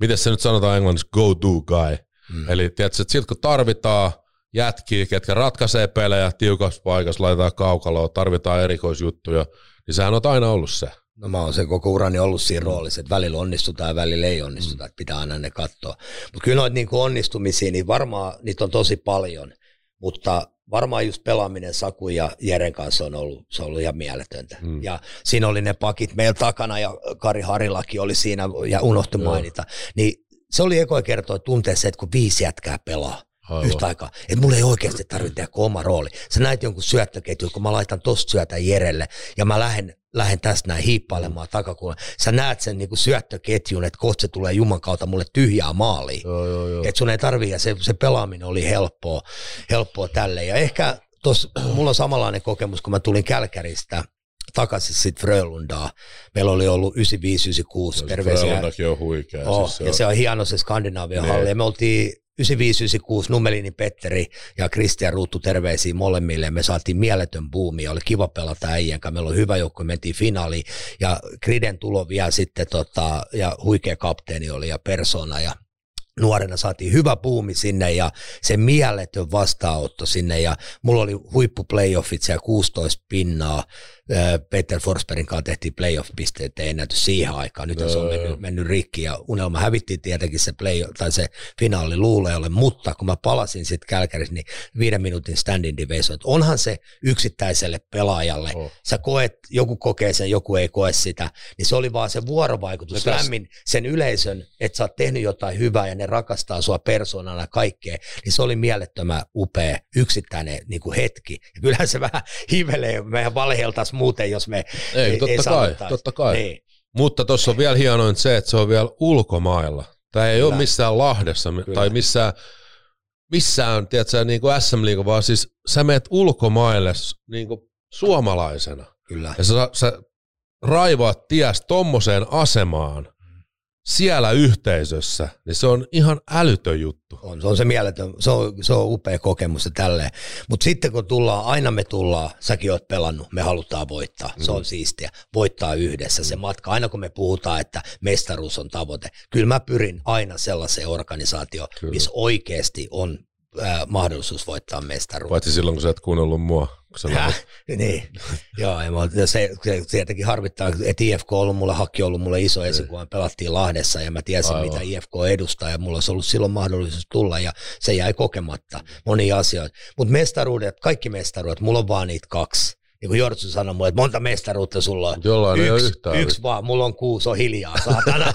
miten se nyt sanotaan englanniksi, go do guy. Mm. Eli tiedätkö, että siltä kun tarvitaan jätkiä, ketkä ratkaisee pelejä tiukassa paikassa, laitetaan kaukaloa, tarvitaan erikoisjuttuja, niin sehän on aina ollut se. No mä oon sen koko urani ollut siinä roolissa, että välillä onnistutaan ja välillä ei onnistuta, mm. että pitää aina ne katsoa. Mutta kyllä noita niin onnistumisia, niin varmaan niitä on tosi paljon, mutta varmaan just pelaaminen Saku ja Jeren kanssa on ollut, se on ollut ihan mieletöntä. Mm. Ja siinä oli ne pakit meillä takana ja Kari Harilakin oli siinä ja unohtu mainita. Niin se oli ekoa kertoa tuntea se, että kun viisi jätkää pelaa, Aivan. yhtä aikaa. Että mulla ei oikeasti tarvitse tehdä oma rooli. Sä näet jonkun syöttöketju, kun mä laitan tosta syötä Jerelle ja mä lähden lähden tästä näin hiippailemaan takakuulla. Sä näet sen niin syöttöketjun, että kohta se tulee Juman kautta mulle tyhjää maaliin. Että sun ei tarvii, ja se, se pelaaminen oli helppoa, helppoa tälle. Ja ehkä tos, mulla on samanlainen kokemus, kun mä tulin Kälkäristä, takaisin sitten Frölundaa. Meillä oli ollut 95-96 terveisiä. on huikea. Oh, siis se ja on... se on hieno se Skandinaavian halli. Ja me oltiin 9596 Numelini Petteri ja Kristian Ruuttu terveisiä molemmille. Me saatiin mieletön buumi, oli kiva pelata äijän Meillä oli hyvä joukko, mentiin finaaliin ja Kriden tulo vielä sitten tota, ja huikea kapteeni oli ja persona. Ja nuorena saatiin hyvä puumi sinne ja se mieletön vastaanotto sinne. Ja mulla oli huippuplayoffit siellä 16 pinnaa Peter Forsbergin kanssa tehtiin playoff-pisteet ennätys siihen aikaan. Nyt se on mennyt, mennyt rikki ja unelma hävittiin tietenkin se, play, tai se finaali luuleolle, mutta kun mä palasin sitten Kälkärissä, niin viiden minuutin standing division, että onhan se yksittäiselle pelaajalle, oh. sä koet, joku kokee sen, joku ei koe sitä, niin se oli vaan se vuorovaikutus, no lämmin sen yleisön, että sä oot tehnyt jotain hyvää ja ne rakastaa sua persoonana kaikkea, niin se oli mielettömän upea yksittäinen niin kuin hetki. Ja kyllähän se vähän hivelee, meidän valheeltaisiin muuten, jos me ei, ei, totta, ei kai, totta kai. Niin. Mutta tuossa on vielä hienoin se, että se on vielä ulkomailla. Tämä ei Kyllä. ole missään Lahdessa Kyllä. tai missään, missään tiedätkö, niin kuin SM Liiga, vaan siis sä menet ulkomaille niin kuin suomalaisena. Kyllä. Ja sä, sä raivaat ties tommoseen asemaan, siellä yhteisössä, niin se on ihan älytön juttu. On, se on se mieletön, se on, se on upea kokemus ja tälleen. Mutta sitten kun tullaan, aina me tullaan, säkin oot pelannut, me halutaan voittaa, mm. se on siistiä, voittaa yhdessä mm. se matka. Aina kun me puhutaan, että mestaruus on tavoite, kyllä mä pyrin aina sellaiseen organisaatioon, missä oikeasti on mahdollisuus voittaa mestaruus. Paitsi silloin, kun sä et kuunnellut mua. Häh? niin, joo, ja se, se, tietenkin harvittaa, että IFK on ollut mulle, Hakki on ollut mulle iso esi, kun pelattiin Lahdessa ja mä tiesin, Aivan. mitä IFK edustaa ja mulla olisi ollut silloin mahdollisuus tulla ja se jäi kokematta monia asioita. Mutta mestaruudet, kaikki mestaruudet, mulla on vaan niitä kaksi niin kuin Jortsu sanoi mulle, että monta mestaruutta sulla on. Jollain yksi, ei ole yhtään. Yksi vaan, mulla on kuusi, on hiljaa, saatana.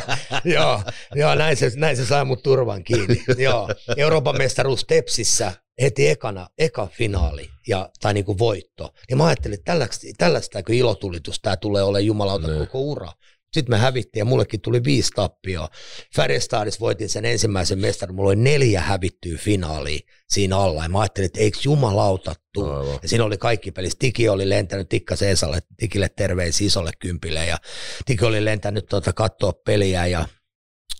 joo, joo näin, se, näin se sai mut turvan kiinni. joo, Euroopan mestaruus Tepsissä heti ekana, eka finaali ja, tai niin kuin voitto. Ja mä ajattelin, että tällaista, tällaista ilotulitus tämä tulee olemaan jumalauta ne. koko ura. Sitten me hävittiin ja mullekin tuli viisi tappioa. Färjestadissa voitin sen ensimmäisen mestarin, mulla oli neljä hävittyä finaaliin siinä alla. Ja mä ajattelin, että eikö jumalauta tuu. Ja siinä oli kaikki pelissä. Tiki oli lentänyt Tikka Seesalle, Tikille terveisiä isolle kympille. Ja Tiki oli lentänyt tuota katsoa peliä ja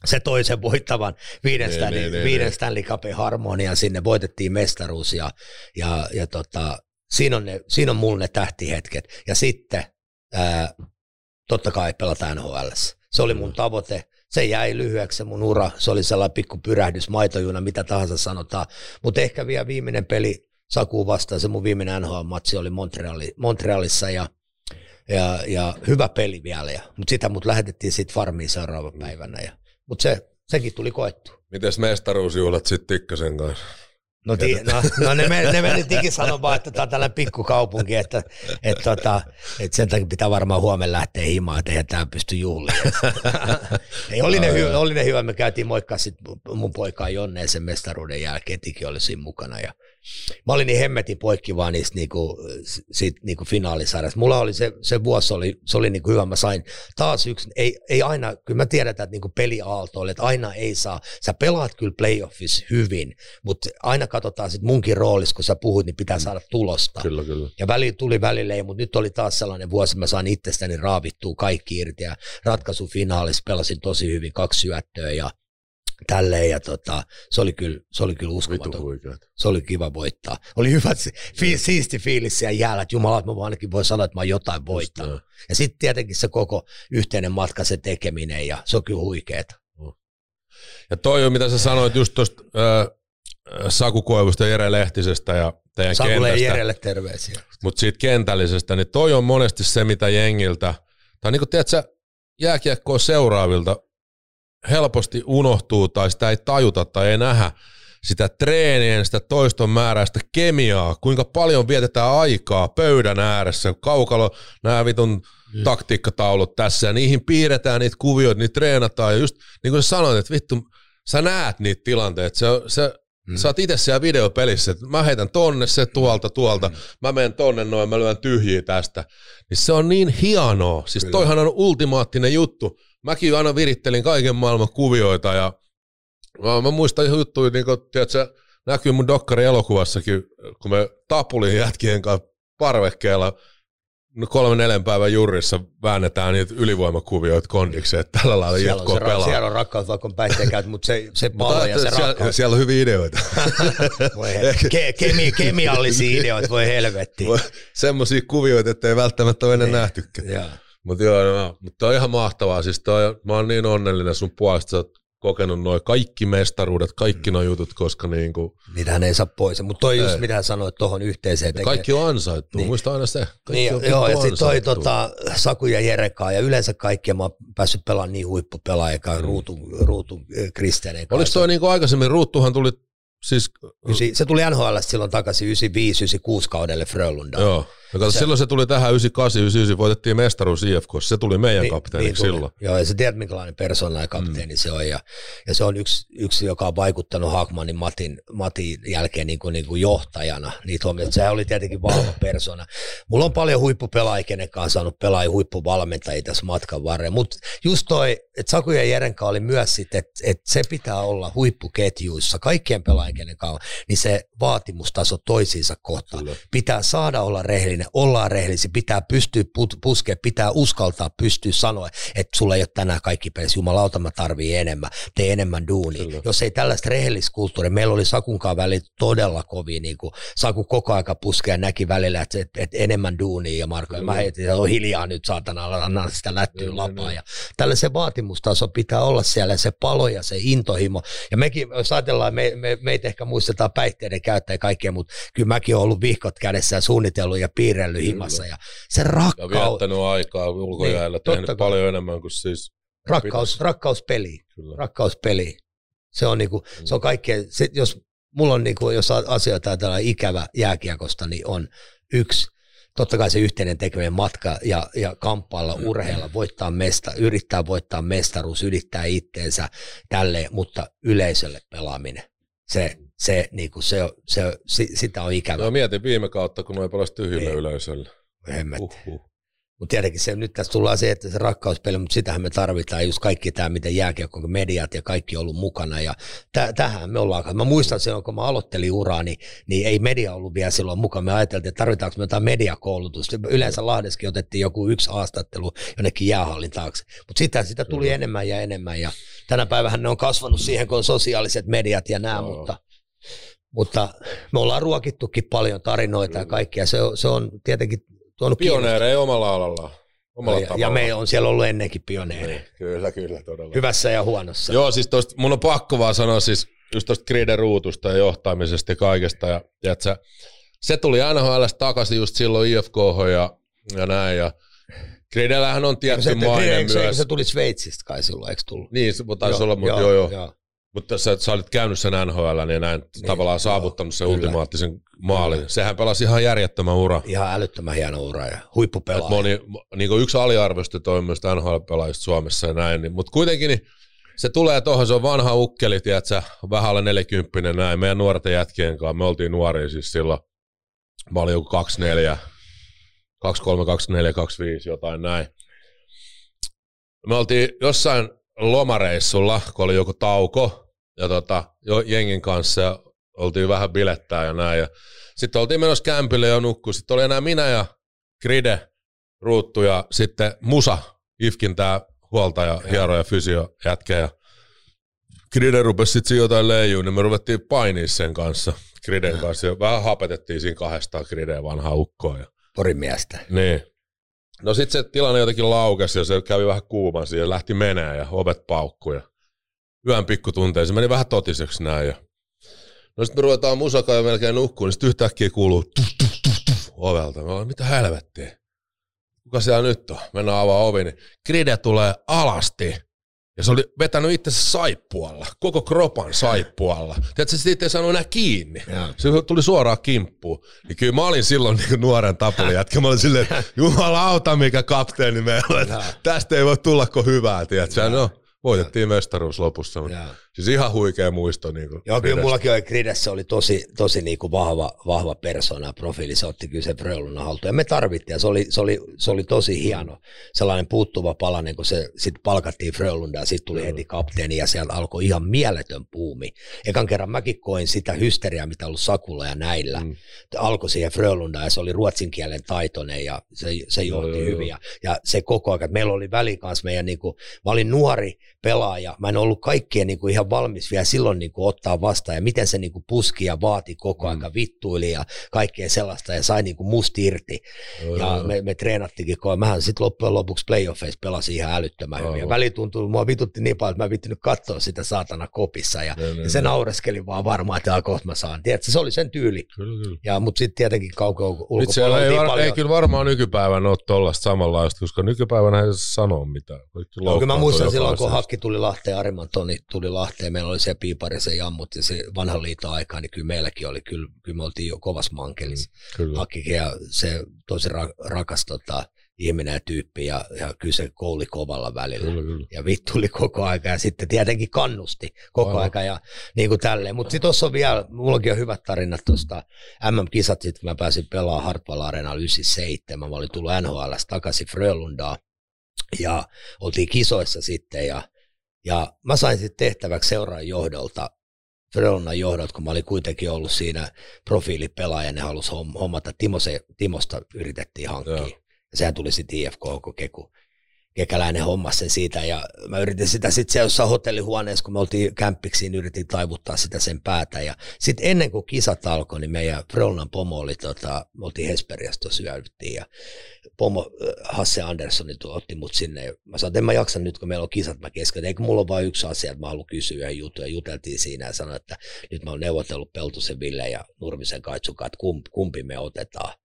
se toisen voittavan viiden, ne, Stanley, ne, ne, viiden ne. Stanley Cupin harmonian sinne, voitettiin mestaruus ja, ja, ja tota, Siinä on, ne, siinä on mulla ne tähtihetket. Ja sitten ää, totta kai pelata NHL. Se oli mun tavoite. Se jäi lyhyeksi se mun ura. Se oli sellainen pikku pyrähdys, maitojuna, mitä tahansa sanotaan. Mutta ehkä vielä viimeinen peli Sakuun vastaan, se mun viimeinen NHL-matsi oli Montreali, Montrealissa ja, ja, ja, hyvä peli vielä. Mutta sitä mut lähetettiin sitten farmiin seuraavana päivänä. Ja, mutta se, sekin tuli koettu. Mites mestaruusjuhlat sitten Tikkasen kanssa? No, ti, no, no ne, ne, ne meni tiki sanomaan, että tämä on tällainen pikkukaupunki, että, että, tota, että sen takia pitää varmaan huomenna lähteä himaan, että eihän tämä pysty juhlimaan. Ei, oli, ne hyvä, oli ne hyvä, me käytiin moikkaa sit mun poikaa Jonneen sen mestaruuden jälkeen, Tiki oli siinä mukana ja mä olin niin hemmetin poikki vaan niistä niinku, siitä niinku finaalisarjasta. Mulla oli se, se vuosi, oli, se oli niinku hyvä, mä sain taas yksi, ei, ei aina, kyllä mä tiedän, että niinku peliaalto oli, että aina ei saa, sä pelaat kyllä playoffissa hyvin, mutta aina katsotaan sitten munkin roolissa, kun sä puhut, niin pitää saada tulosta. Kyllä, kyllä. Ja väli tuli välille ei, mutta nyt oli taas sellainen vuosi, mä saan itsestäni raavittua kaikki irti ja ratkaisufinaalissa pelasin tosi hyvin kaksi syöttöä ja tälleen ja tota, se oli kyllä, se oli kyllä uskomaton. Se oli kiva voittaa. Oli hyvä, fi, siisti fiilis siellä jäällä, että jumala, että mä ainakin voi sanoa, että mä oon jotain voittanut. Ja sitten tietenkin se koko yhteinen matka, se tekeminen ja se on kyllä huikeeta. Ja toi on, mitä sä sanoit just tuosta äh, Saku Koivusta ja Jere Lehtisestä ja teidän Sakulle kentästä. ja Jerelle terveisiä. Mutta siitä kentällisestä, niin toi on monesti se, mitä jengiltä, tai niin kuin tiedätkö, jääkiekkoa seuraavilta helposti unohtuu tai sitä ei tajuta tai ei nähdä sitä treenien, sitä toiston määräistä kemiaa, kuinka paljon vietetään aikaa pöydän ääressä, kaukalo, nämä vitun mm. taktiikkataulut tässä, ja niihin piirretään niitä kuvioita, niitä treenataan, ja just niin kuin sä sanoit, että vittu, sä näet niitä tilanteita, se, se, Mm. Sä oot itse siellä videopelissä, että mä heitän tonne se tuolta, tuolta, mm. mä menen tonne noin, mä lyön tyhjiä tästä. Niin se on niin hienoa. Siis Kyllä. toihan on ultimaattinen juttu mäkin aina virittelin kaiken maailman kuvioita ja mä, mä muistan juttuja, niin kuin, tiedätkö, näkyy mun dokkari elokuvassakin, kun me tapulin jätkien kanssa parvekkeella no kolme neljän päivän jurissa väännetään niitä ylivoimakuvioita kondiksi, että tällä lailla siellä jatkoa on pelaa. Siellä on rakkaus vaikka päihteekäyt, mutta se, se palo ja se siellä, rakkaus. Siellä on hyviä ideoita. voi ke, kemi, kemiallisia ideoita, voi helvetti. Semmoisia kuvioita, että ei välttämättä ole ennen nähtykään. Mutta joo, no, mutta on ihan mahtavaa. Siis toi, mä oon niin onnellinen sun puolesta, sä kokenut noin kaikki mestaruudet, kaikki nuo jutut, koska niin kuin... Niitähän ei saa pois. Mutta toi ei. just mitä sanoit tuohon yhteiseen. Tekee. Kaikki on ansaittu, niin. muista aina se. Kaikki niin, on joo, ja sitten toi tota, Saku ja Jerekaa, ja yleensä kaikkia mä oon päässyt pelaamaan niin huippupelaajakaan, mm. Ruutu, Ruutu Kristianen kanssa. Oliko toi niin kuin aikaisemmin, Ruuttuhan tuli Siis, se tuli NHL silloin takaisin 95-96 kaudelle Frölunda. Joo. Ja se, silloin se tuli tähän 98, 99, voitettiin mestaruus IFK, se tuli meidän niin, kapteeniksi niin silloin. Joo, ja sä tiedät, minkälainen persona ja kapteeni mm. se on. Ja, ja se on yksi, yksi, joka on vaikuttanut Hakmanin Matin, Matin jälkeen niin kuin, niin kuin johtajana. Niin tuomio, se oli tietenkin vahva persona. Mulla on paljon huippupelaajia, kenen kanssa saanut pelaajia huippuvalmentajia tässä matkan varrella. Mutta just toi, että Saku ja Jerenka oli myös sitten, että, että se pitää olla huippuketjuissa, kaikkien pelaajien kenen kanssa, niin se vaatimustaso toisiinsa kohtaan. Kyllä. Pitää saada olla rehellinen, ollaan rehellisiä, pitää pystyä puskea, pitää uskaltaa pystyä sanoa, että sulla ei ole tänään kaikki pelissä, jumalauta mä tarvii enemmän, tee enemmän duunia. Kyllä. Jos ei tällaista rehelliskulttuuria, meillä oli Sakunkaan väli todella kovin, niin kuin Saku koko aika puskea näki välillä, että, että, että enemmän duunia ja Marko, Kyllä. mä heitin, että on hiljaa nyt saatana, anna sitä lättyä lapaa. Ja tällaisen vaatimustaso pitää olla siellä, se palo ja se intohimo. Ja mekin, jos ajatellaan, me, me, meitä ehkä muistetaan päihteiden käyttäjä kaikkea, mutta kyllä mäkin olen ollut vihkot kädessä ja suunnitellut ja piirrellyt himassa. Ja se rakkaus... Ja viettänyt aikaa ulkojäällä, niin, tehnyt paljon enemmän kuin siis... Rakkaus, rakkauspeli. Kyllä. Rakkauspeli. Se on, niinku, mm. se on kaikkea, se, jos mulla on, niinku, jos asioita ajatellaan ikävä jääkiekosta, niin on yksi, totta kai se yhteinen tekeminen matka ja, ja kamppailla, mm. urheilla, voittaa mesta, yrittää voittaa mestaruus, yrittää itteensä tälleen, mutta yleisölle pelaaminen. Se, se, niin kuin se, se, se, sitä on ikävä. No mietin viime kautta, kun noin palasi tyhjille niin. yleisölle. Uhuh. Mutta tietenkin se, nyt tässä tullaan se, että se rakkauspeli, mutta sitähän me tarvitaan, just kaikki tämä, miten jääkiekko, mediat ja kaikki on ollut mukana. Ja täh, tähän me ollaan. Mä muistan silloin, kun mä aloittelin uraa, niin, niin ei media ollut vielä silloin mukaan. Me ajateltiin, että tarvitaanko me jotain mediakoulutusta. Yleensä Lahdeskin otettiin joku yksi haastattelu jonnekin jäähallin taakse. Mutta sitä, sitä tuli Kyllä. enemmän ja enemmän. Ja tänä päivänä ne on kasvanut siihen, kun on sosiaaliset mediat ja nämä, mutta Mutta me ollaan ruokittukin paljon tarinoita ja kaikkia. Se se on tietenkin tuonut Pioneereja omalla alalla. Omalla ja, ja me on siellä ollut ennenkin pioneeri. Niin, Kyllä, kyllä, todella. Hyvässä ja huonossa. Joo, siis tosta, mun on pakko vaan sanoa siis just tosta griden ruutusta ja johtamisesta ja kaikesta. Ja, tiedätkö, se tuli NHL takaisin just silloin IFK ja, ja näin. Ja gridellähän on tietty maine eikö se, myös. se tuli Sveitsistä kai silloin, eikö tullut? Niin, se taisi olla, mutta joo, joo. joo. Mutta sä, sä olit käynyt sen NHL niin näin niin, tavallaan saavuttanut sen kyllä. ultimaattisen maalin. Sehän pelasi ihan järjettömän ura. Ihan älyttömän hieno ura ja huippupelaaja. Et moni, niin yksi aliarvosti toimista NHL-pelaajista Suomessa ja näin, niin, mutta kuitenkin niin se tulee tuohon, se on vanha ukkeli, tiedätkö, vähän alle nelikymppinen näin, meidän nuorten jätkien kanssa, me oltiin nuoria siis silloin, mä olin joku 24, 23, 24, 25, jotain näin. Me oltiin jossain lomareissulla, kun oli joku tauko, ja tota, jo jengin kanssa, ja oltiin vähän bilettää ja näin, ja sitten oltiin menossa kämpille ja nukkuu, sitten oli enää minä ja Gride, Ruuttu ja sitten Musa, Ifkin tää huoltaja, hiero ja fysio jätkä ja Gride rupesi sitten jotain leijuun, niin me ruvettiin painia sen kanssa, Griden kanssa, ja vähän hapetettiin siinä kahdestaan Grideen vanhaa ukkoa. Ja, Porin miestä. niin. No sitten se tilanne jotenkin laukesi ja se kävi vähän kuuman siihen, ja lähti menee ja ovet paukkui ja yön pikkutunteisiin, se meni vähän totiseksi näin ja No sitten me ruvetaan musakaan ja melkein nukkuun, niin sitten yhtäkkiä kuuluu tuh, tuh, tuh, tuh, ovelta. Mä olen, mitä helvettiä? Kuka siellä nyt on? Mennään avaa ovi, niin Gride tulee alasti. Ja se oli vetänyt itse saippualla, koko kropan saippualla. Tiedätkö, se siitä ei saanut enää kiinni. Se tuli suoraan kimppuun. Niin kyllä mä olin silloin niin nuoren tapuli jätkä. Mä olin silleen, että jumalauta mikä kapteeni meillä on. Tästä ei voi tulla kuin hyvää, tiedätkö? No, voitettiin mestaruus lopussa. Mutta. Siis ihan huikea muisto. Niin kuin Joo, kyllä mullakin oli Gridessä oli tosi, tosi niin kuin vahva, vahva persona profiili, se otti kyllä se Frölunda haltuun. Ja me tarvittiin, ja se oli, se oli, se oli tosi hieno, sellainen puuttuva palanen, kun se sitten palkattiin Frölundaan, sitten tuli heti kapteeni, ja sieltä alkoi ihan mieletön puumi. Ekan kerran mäkin koin sitä hysteriaa, mitä ollut Sakulla ja näillä. Mm. Alkoi siihen Frölundaan, ja se oli ruotsin kielen taitoinen, ja se, se johti joo, hyvin. Ja, ja se koko ajan, meillä oli väli kanssa meidän, niin kuin, mä olin nuori pelaaja, mä en ollut kaikkien niin kuin ihan valmis vielä silloin niin kuin ottaa vastaan, ja miten se niin kuin puski ja vaati koko ajan, mm. vittuili ja kaikkea sellaista, ja sai niin kuin musta irti. Joo, ja joo. me, me treenattikin, kun mähän sitten loppujen lopuksi playoffeissa pelasin ihan älyttömän hyvin. Ja väli tuntui, mua vitutti niin paljon, että mä en vittynyt katsoa sitä saatana kopissa, ja, joo, ja se naureskeli vaan varmaan, että "Jaa, kohta mä saan. Tiedätkö, se oli sen tyyli. Kyllä, kyllä. Ja, mutta sitten tietenkin kauko Nyt siellä ulkopuolella ei, oltiin var, paljon. ei kyllä varmaan nykypäivänä ole tuollaista samanlaista, koska nykypäivänä ei saa sanoa mitään. Kyllä mä muistan silloin, kun. Hakki tuli Lahteen, Ariman Toni tuli Lahteen, meillä oli se piipari, se jammut ja se vanhan liiton aikaan, niin kyllä meilläkin oli, kyllä, kyllä me oltiin jo kovas mankelissa. Kyllä. Hakkikin ja se tosi ra- rakas tota, ihminen ja tyyppi ja, ja kyllä se kouli kovalla välillä. Kyllä, kyllä. Ja vittu oli koko aika ja sitten tietenkin kannusti koko Aivan. aika ja niin kuin tälleen. Mutta sitten tuossa on vielä, mullakin on hyvät tarinat tuosta MM-kisat, sitten mä pääsin pelaamaan Hartwall Areenalla 97, mä olin tullut NHL takaisin Frölundaan ja oltiin kisoissa sitten ja, ja mä sain sitten tehtäväksi seuraajan johdolta Frölundan johdolta, kun mä olin kuitenkin ollut siinä profiilipelaaja, ne halusi homm- hommata, Timo se, Timosta yritettiin hankkia. Joo. Ja sehän tuli sitten IFK, kun Keku, kekäläinen homma sen siitä. Ja mä yritin sitä sitten siellä jossain hotellihuoneessa, kun me oltiin kämppiksiin, yritin taivuttaa sitä sen päätä. Ja sitten ennen kuin kisat alkoi, niin meidän Frölundan pomo oli, tota, me oltiin Hesperiassa tuossa ja pomo äh, Hasse Anderssoni tuo, otti mut sinne. Ja mä sanoin, että en mä jaksa nyt, kun meillä on kisat, mä kesken, eikö mulla on vain yksi asia, että mä haluan kysyä ja juttuja, juteltiin siinä ja sanoin, että nyt mä oon neuvotellut Peltosen Ville ja Nurmisen Kaitsukaan, että kumpi me otetaan.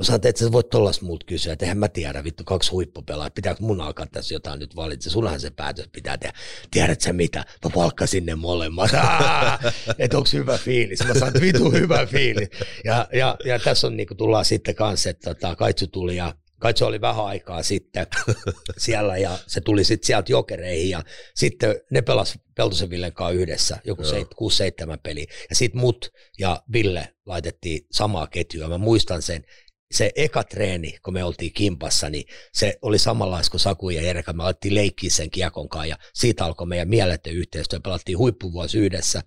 Mä sanoin, että et sä voit tollas multa kysyä, että eihän mä tiedä, vittu kaksi huippupelaa, pitääkö mun alkaa tässä jotain nyt valitse, sullahan se päätös pitää tehdä. Tiedät sä mitä, mä palkkasin ne molemmat, että onko hyvä fiilis, mä sanoin, vitu hyvä fiilis. Ja, ja, ja tässä on niinku tullaan sitten kanssa, että tota, Kaitsu tuli ja Kaitsu oli vähän aikaa sitten siellä ja se tuli sitten sieltä jokereihin ja sitten ne pelas Peltosen Villen kanssa yhdessä, joku Joo. seit, 6-7 peli. Ja sitten mut ja Ville laitettiin samaa ketjua. Mä muistan sen, se eka treeni, kun me oltiin kimpassa, niin se oli samanlaista kuin Saku ja Erika. Me alettiin leikkiä sen kiekon kanssa ja siitä alkoi meidän mieletön yhteistyö. Pelattiin huippuvuosi yhdessä.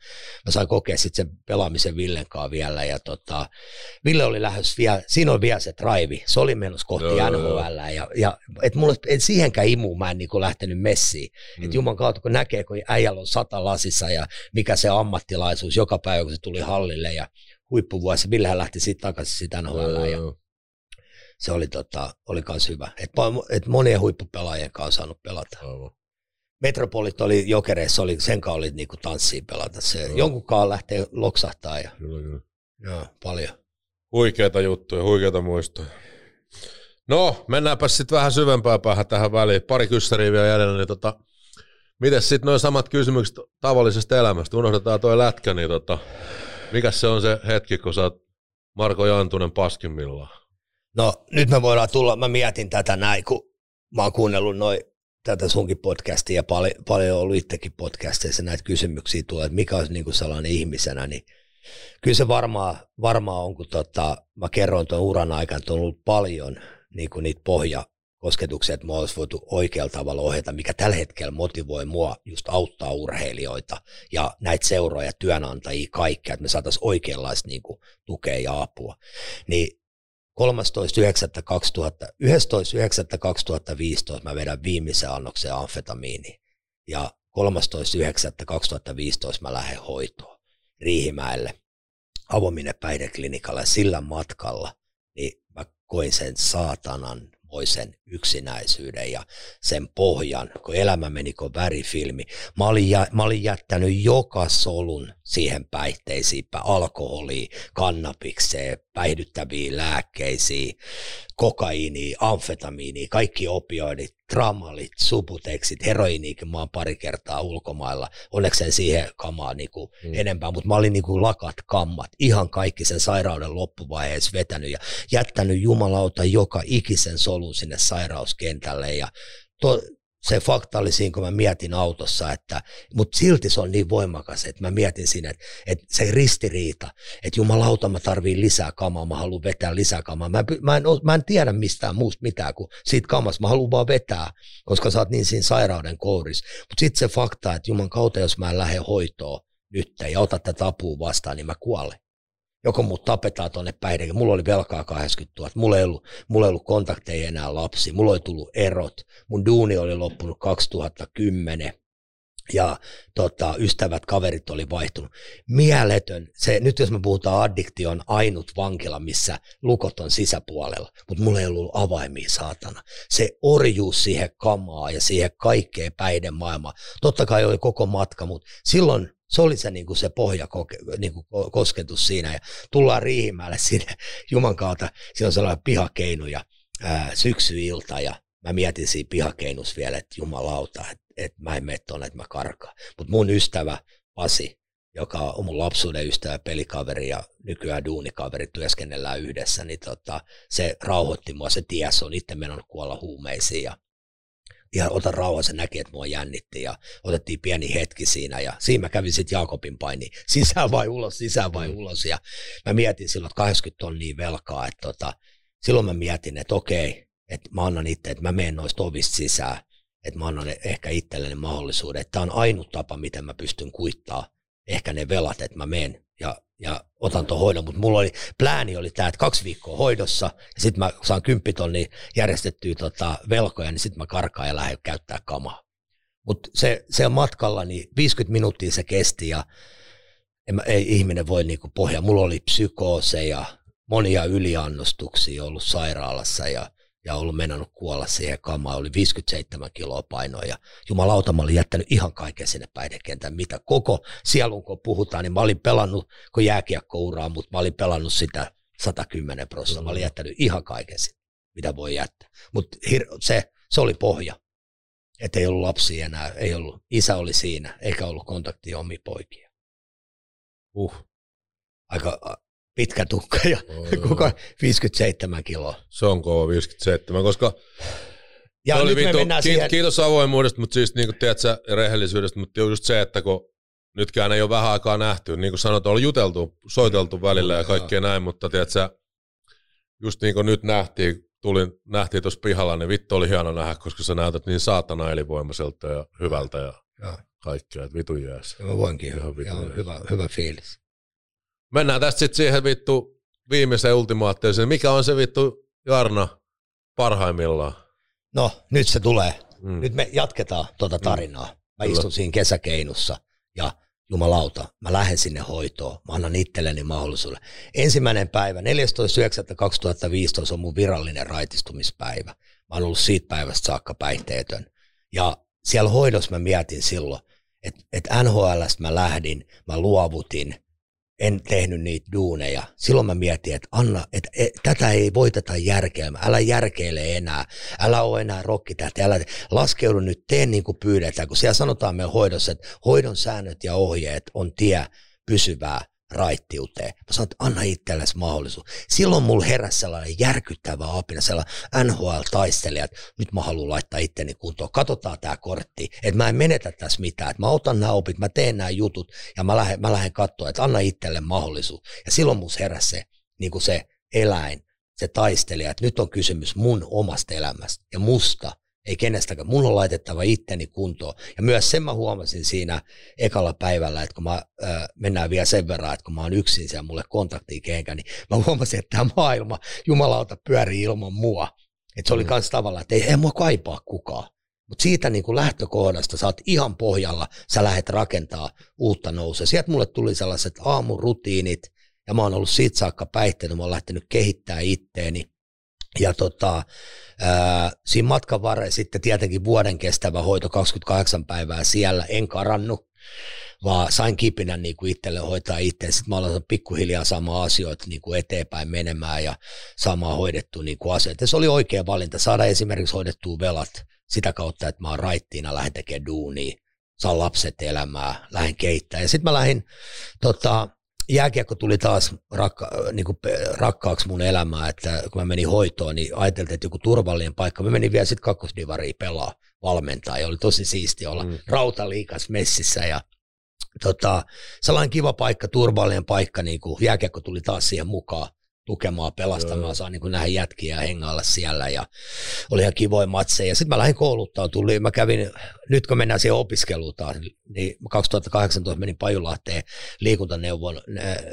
Mä sain kokea sitten sen pelaamisen Villen kanssa vielä. Ja tota, Ville oli lähes vielä, siinä oli vielä se drive. Se oli menossa kohti Joo, NHL. Ja, ja et mulle, et siihenkään imuun mä en niin lähtenyt messiin. Mm. Et Juman kautta, kun näkee, kun äijällä on sata lasissa ja mikä se ammattilaisuus joka päivä, kun se tuli hallille ja huippuvuosi. Villehän lähti sitten takaisin sitä NHL. Ja, se oli, tota, oli kans hyvä. Et, et monien huippupelaajien kanssa on saanut pelata. Aivan. Metropolit oli jokereissa, oli, sen kanssa oli niinku tanssiin pelata. Se, jonkun kanssa lähtee loksahtaa ja Kyllä, kyllä. joo, paljon. Huikeita juttuja, huikeita muistoja. No, mennäänpä sitten vähän syvempää päähän tähän väliin. Pari kyssäriä vielä jäljellä, niin tota, miten sitten noin samat kysymykset tavallisesta elämästä? Unohdetaan toi lätkä, niin tota, mikä se on se hetki, kun sä oot Marko Jantunen paskimmillaan? No nyt me voidaan tulla, mä mietin tätä näin, kun mä oon kuunnellut noin tätä sunkin podcastia ja paljon, paljon ollut itsekin podcasteissa näitä kysymyksiä tulee, että mikä olisi niin kuin sellainen ihmisenä, niin kyllä se varmaan, varmaan on, kun tota, mä kerroin tuon uran aikana, että on ollut paljon niin kuin niitä pohjakosketuksia, että mä olisi voitu oikealla tavalla ohjata, mikä tällä hetkellä motivoi mua just auttaa urheilijoita ja näitä seuroja, työnantajia, kaikkea, että me saataisiin oikeanlaista niin kuin, tukea ja apua. Niin 13.9.2015 mä vedän viimeisen annoksen amfetamiini. Ja 13.9.2015 mä lähden hoitoon Riihimäelle avominen päihdeklinikalle sillä matkalla, niin mä koin sen saatanan moisen yksinäisyyden ja sen pohjan, kun elämä meni kuin värifilmi. Mä olin, jä, mä olin jättänyt joka solun siihen päihteisiin, alkoholiin, kannabikseen, päihdyttäviin lääkkeisiin, kokaiiniin, amfetamiiniin, kaikki opioidit, tramalit, subuteksit, heroiniikin mä oon pari kertaa ulkomailla. Onneksi en siihen kamaa niinku mm. enempää, mutta mä olin niinku lakat kammat, ihan kaikki sen sairauden loppuvaiheessa vetänyt ja jättänyt jumalauta joka ikisen solun sinne sairauskentälle ja to, se fakta oli siinä, kun mä mietin autossa, että, mutta silti se on niin voimakas, että mä mietin siinä, että, että se ristiriita, että jumalauta mä tarviin lisää kamaa, mä haluan vetää lisää kamaa. Mä, mä, en, mä en tiedä mistään muusta mitään kuin siitä kamasta, mä haluan vaan vetää, koska sä oot niin siinä sairauden kourissa. Mutta sitten se fakta, että juman kautta, jos mä en lähde hoitoon nyt ja ota tätä apua vastaan, niin mä kuolen joko mut tapetaan tuonne päihdekin. Mulla oli velkaa 80 000, mulla ei ollut, mulla ei ollut kontakteja enää lapsi, mulla oli tullut erot, mun duuni oli loppunut 2010 ja tota, ystävät, kaverit oli vaihtunut. Mieletön, se, nyt jos me puhutaan addiktion ainut vankila, missä lukot on sisäpuolella, mutta mulla ei ollut avaimia saatana. Se orjuus siihen kamaa ja siihen kaikkeen päiden maailmaan. Totta kai oli koko matka, mutta silloin se oli se, niin kuin se pohja niin kuin kosketus siinä ja tullaan Riihimäelle sinne Juman kautta, siinä on sellainen pihakeinu ja ää, syksyilta ja mä mietin siinä pihakeinus vielä, että jumalauta, että, että mä en mene tuonne, että mä karkaan. Mutta mun ystävä Pasi, joka on mun lapsuuden ystävä, pelikaveri ja nykyään duunikaveri, työskennellään yhdessä, niin tota, se rauhoitti mua, se ties on itse mennyt kuolla huumeisiin ja ihan ota rauha, se näki, että mua jännitti ja otettiin pieni hetki siinä ja siinä mä kävin sitten Jaakobin paini sisään vai ulos, sisään vai ulos ja mä mietin silloin, että 80 tonnia velkaa, että tota, silloin mä mietin, että okei, että mä annan itse, että mä menen noista ovista sisään, että mä annan ehkä itselleni mahdollisuuden, että tämä on ainut tapa, miten mä pystyn kuittaa ehkä ne velat, että mä menen ja, otan tuon hoidon, mutta mulla oli, plääni oli tämä, että kaksi viikkoa hoidossa, ja sitten mä saan kymppitonni järjestettyä tota velkoja, niin sitten mä karkaan ja lähden käyttää kamaa. Mutta se, se on matkalla, niin 50 minuuttia se kesti, ja en, ei ihminen voi niinku pohjaa. Mulla oli psykooseja, monia yliannostuksia ollut sairaalassa, ja ja ollut mennyt kuolla siihen kamaan, oli 57 kiloa painoa. Ja jumalauta, mä olin jättänyt ihan kaiken sinne päihdekentään, mitä koko sielun kun puhutaan, niin mä olin pelannut, kun jääkiekkouraa, mutta mä olin pelannut sitä 110 prosenttia, mä olin jättänyt ihan kaiken sinne, mitä voi jättää, mutta se, se oli pohja, että ei ollut lapsia enää, ei ollut, isä oli siinä, eikä ollut kontaktia omiin poikia. Uh. Aika, pitkä tukka ja oh, koko 57 kiloa. Se on kova 57, koska ja nyt vittu, me siihen... kiitos avoimuudesta, mutta siis niin kuin sä, rehellisyydestä, mutta just se, että kun nytkään ei ole vähän aikaa nähty, niin kuin sanoit, on juteltu, soiteltu välillä ja kaikkea näin, mutta tiedät sä, just niin kuin nyt nähtiin, tulin, nähtiin tuossa pihalla, niin vittu oli hieno nähdä, koska sä näytät niin saatana elinvoimaiselta ja hyvältä ja Joo. kaikkea, että vitu. Ja Mä voinkin Ihan jees. hyvä, hyvä fiilis. Mennään tästä sitten siihen vittu viimeiseen ultimaatteeseen. Mikä on se vittu Jarna parhaimmillaan? No, nyt se tulee. Mm. Nyt me jatketaan tuota tarinaa. Mä Kyllä. istun siinä kesäkeinussa ja jumalauta, mä lähden sinne hoitoon. Mä annan itselleni mahdollisuuden. Ensimmäinen päivä, 14.9.2015 on mun virallinen raitistumispäivä. Mä oon ollut siitä päivästä saakka päihteetön. Ja siellä hoidossa mä mietin silloin, että et NHLstä mä lähdin, mä luovutin, en tehnyt niitä duuneja. Silloin mä mietin, että Anna, että et, tätä ei voiteta järkeillä. Älä järkeile enää. Älä ole enää rokkitähti. Älä laskeudu nyt, tee niin kuin pyydetään. Kun siellä sanotaan meidän hoidossa, että hoidon säännöt ja ohjeet on tie pysyvää raittiuteen. Mä sanoin, että anna itsellesi mahdollisuus. Silloin mulla heräsi sellainen järkyttävä apina, sellainen NHL-taistelija, että nyt mä haluan laittaa itteni kuntoon. Katsotaan tämä kortti, että mä en menetä tässä mitään, että mä otan nämä opit, mä teen nämä jutut ja mä lähden, mä lähden katsoa, että anna itselle mahdollisuus. Ja silloin musta heräsi se, niin kuin se eläin, se taistelija, että nyt on kysymys mun omasta elämästä ja musta, ei kenestäkään. Mun on laitettava itteni kuntoon. Ja myös sen mä huomasin siinä ekalla päivällä, että kun mä, äh, mennään vielä sen verran, että kun mä oon yksin siellä mulle kontaktiin kehenkään, niin mä huomasin, että tämä maailma jumalauta pyörii ilman mua. Että se oli Mm. kans tavallaan, että ei, ei mua kaipaa kukaan. Mutta siitä niin kuin lähtökohdasta sä oot ihan pohjalla, sä lähdet rakentaa uutta nousua. Sieltä mulle tuli sellaiset aamurutiinit, ja mä oon ollut siitä saakka päihteinen, mä oon lähtenyt kehittää itteeni. Ja tota, ää, siinä matkan varrella sitten tietenkin vuoden kestävä hoito, 28 päivää siellä, en karannut, vaan sain kipinän niin kuin itselle hoitaa itse. Sitten mä aloitan pikkuhiljaa saamaan asioita niin kuin eteenpäin menemään ja saamaan hoidettua niin kuin asioita. Ja se oli oikea valinta, saada esimerkiksi hoidettua velat sitä kautta, että mä oon raittiina, lähden tekemään duunia, saan lapset elämää, lähden keittää. Ja sitten mä lähdin, tota, jääkiekko tuli taas rakka, niin kuin rakkaaksi mun elämään, että kun mä menin hoitoon, niin ajateltiin, että joku turvallinen paikka. Mä menin vielä sitten kakkosdivariin pelaa valmentaa ja oli tosi siisti olla mm. rautaliikas messissä ja tota, sellainen kiva paikka, turvallinen paikka, niin kuin jääkiekko tuli taas siihen mukaan tukemaan, pelastamaan, Joo. saa niin kuin nähdä jätkiä ja hengailla siellä ja oli ihan kivoja matseja. Sitten mä lähdin kouluttaa, tuli, mä kävin, nyt kun mennään siihen opiskeluun taas, niin 2018 menin Pajulahteen liikuntaneuvon,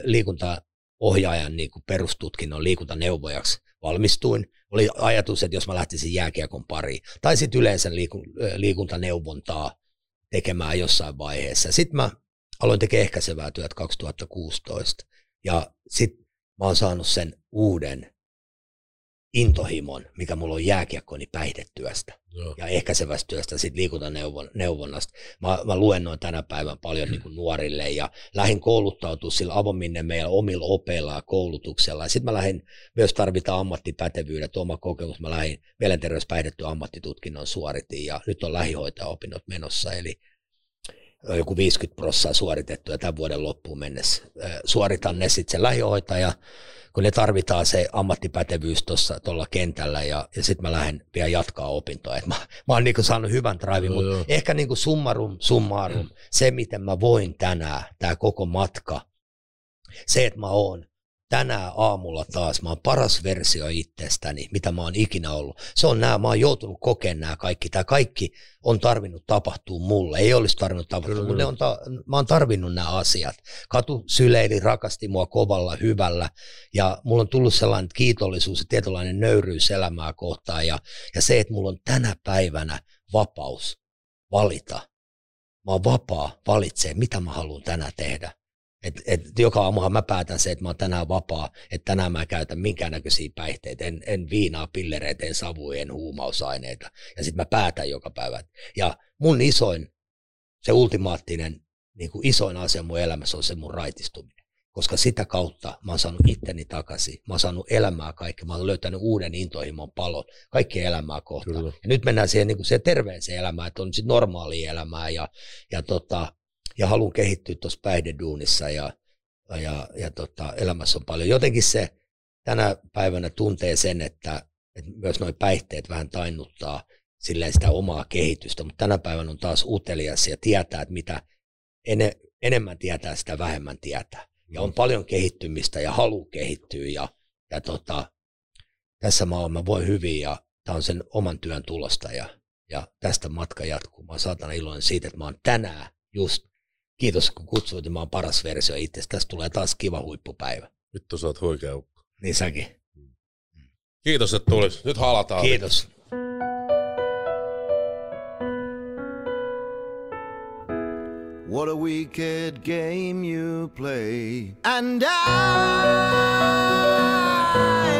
liikuntaohjaajan niin kuin perustutkinnon liikuntaneuvojaksi valmistuin. Oli ajatus, että jos mä lähtisin jääkiekon pariin, tai sitten yleensä liiku, liikuntaneuvontaa tekemään jossain vaiheessa. Sitten mä aloin tekemään ehkäisevää työtä 2016, ja sitten mä oon saanut sen uuden intohimon, mikä mulla on jääkiekkoni päihdetyöstä Joo. ja ehkäisevästä työstä, sit liikuntaneuvonnasta. Mä, mä luennoin tänä päivän paljon niin kuin nuorille ja lähdin kouluttautua sillä avominne meillä omilla opeilla ja koulutuksella. Sitten mä lähdin, myös tarvitaan ammattipätevyydet, oma kokemus. Mä lähdin mielenterveyspäihdetty ammattitutkinnon suoritin ja nyt on lähihoitajaopinnot menossa, eli joku 50 prossaa suoritettu ja tämän vuoden loppuun mennessä suoritan ne sitten sen lähihoitaja, kun ne tarvitaan se ammattipätevyys tuossa tuolla kentällä ja, ja sitten mä lähden vielä jatkaa opintoa. Et mä, mä oon niinku saanut hyvän drivin, mutta joo. ehkä niinku summarum summarum, se miten mä voin tänään, tämä koko matka, se, että mä oon tänään aamulla taas, mä oon paras versio itsestäni, mitä mä oon ikinä ollut. Se on nämä, mä oon joutunut kokemaan nämä kaikki. Tämä kaikki on tarvinnut tapahtua mulle. Ei olisi tarvinnut tapahtua, Kyllä, mutta ne kyllä. on ta- mä oon tarvinnut nämä asiat. Katu syleili, rakasti mua kovalla, hyvällä. Ja mulla on tullut sellainen kiitollisuus ja tietynlainen nöyryys elämää kohtaan. Ja, ja se, että mulla on tänä päivänä vapaus valita. Mä oon vapaa valitsee, mitä mä haluan tänään tehdä. Et, et joka aamuhan mä päätän se, että mä oon tänään vapaa, että tänään mä en käytä minkäännäköisiä päihteitä, en, en viinaa, pillereitä, en savuja, en huumausaineita. Ja sitten mä päätän joka päivä. Ja mun isoin, se ultimaattinen, niin kuin isoin asia mun elämässä on se mun raitistuminen. Koska sitä kautta mä oon saanut itteni takaisin, mä oon saanut elämää kaikki, mä oon löytänyt uuden intohimon palon, kaikki elämää kohtaan. Kyllä. Ja nyt mennään siihen, niin kuin siihen terveeseen elämään, että on sitten normaalia elämää ja, ja, tota, ja haluan kehittyä tuossa päihdeduunissa ja, ja, ja tota, elämässä on paljon. Jotenkin se tänä päivänä tuntee sen, että, että myös nuo päihteet vähän tainnuttaa silleen sitä omaa kehitystä, mutta tänä päivänä on taas utelias ja tietää, että mitä ene, enemmän tietää, sitä vähemmän tietää. Ja on paljon kehittymistä ja halu kehittyä ja, ja tota, tässä mä oon, mä voin hyvin ja tämä on sen oman työn tulosta ja, ja tästä matka jatkuu. Mä oon saatana iloinen siitä, että mä oon tänään just, kiitos kun kutsuit, mä oon paras versio itse. Tästä tulee taas kiva huippupäivä. Vittu sä oot huikea ukko. Niin säkin. Kiitos, että tulis. Nyt halataan. Kiitos. What a wicked game you play. And I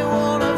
wanna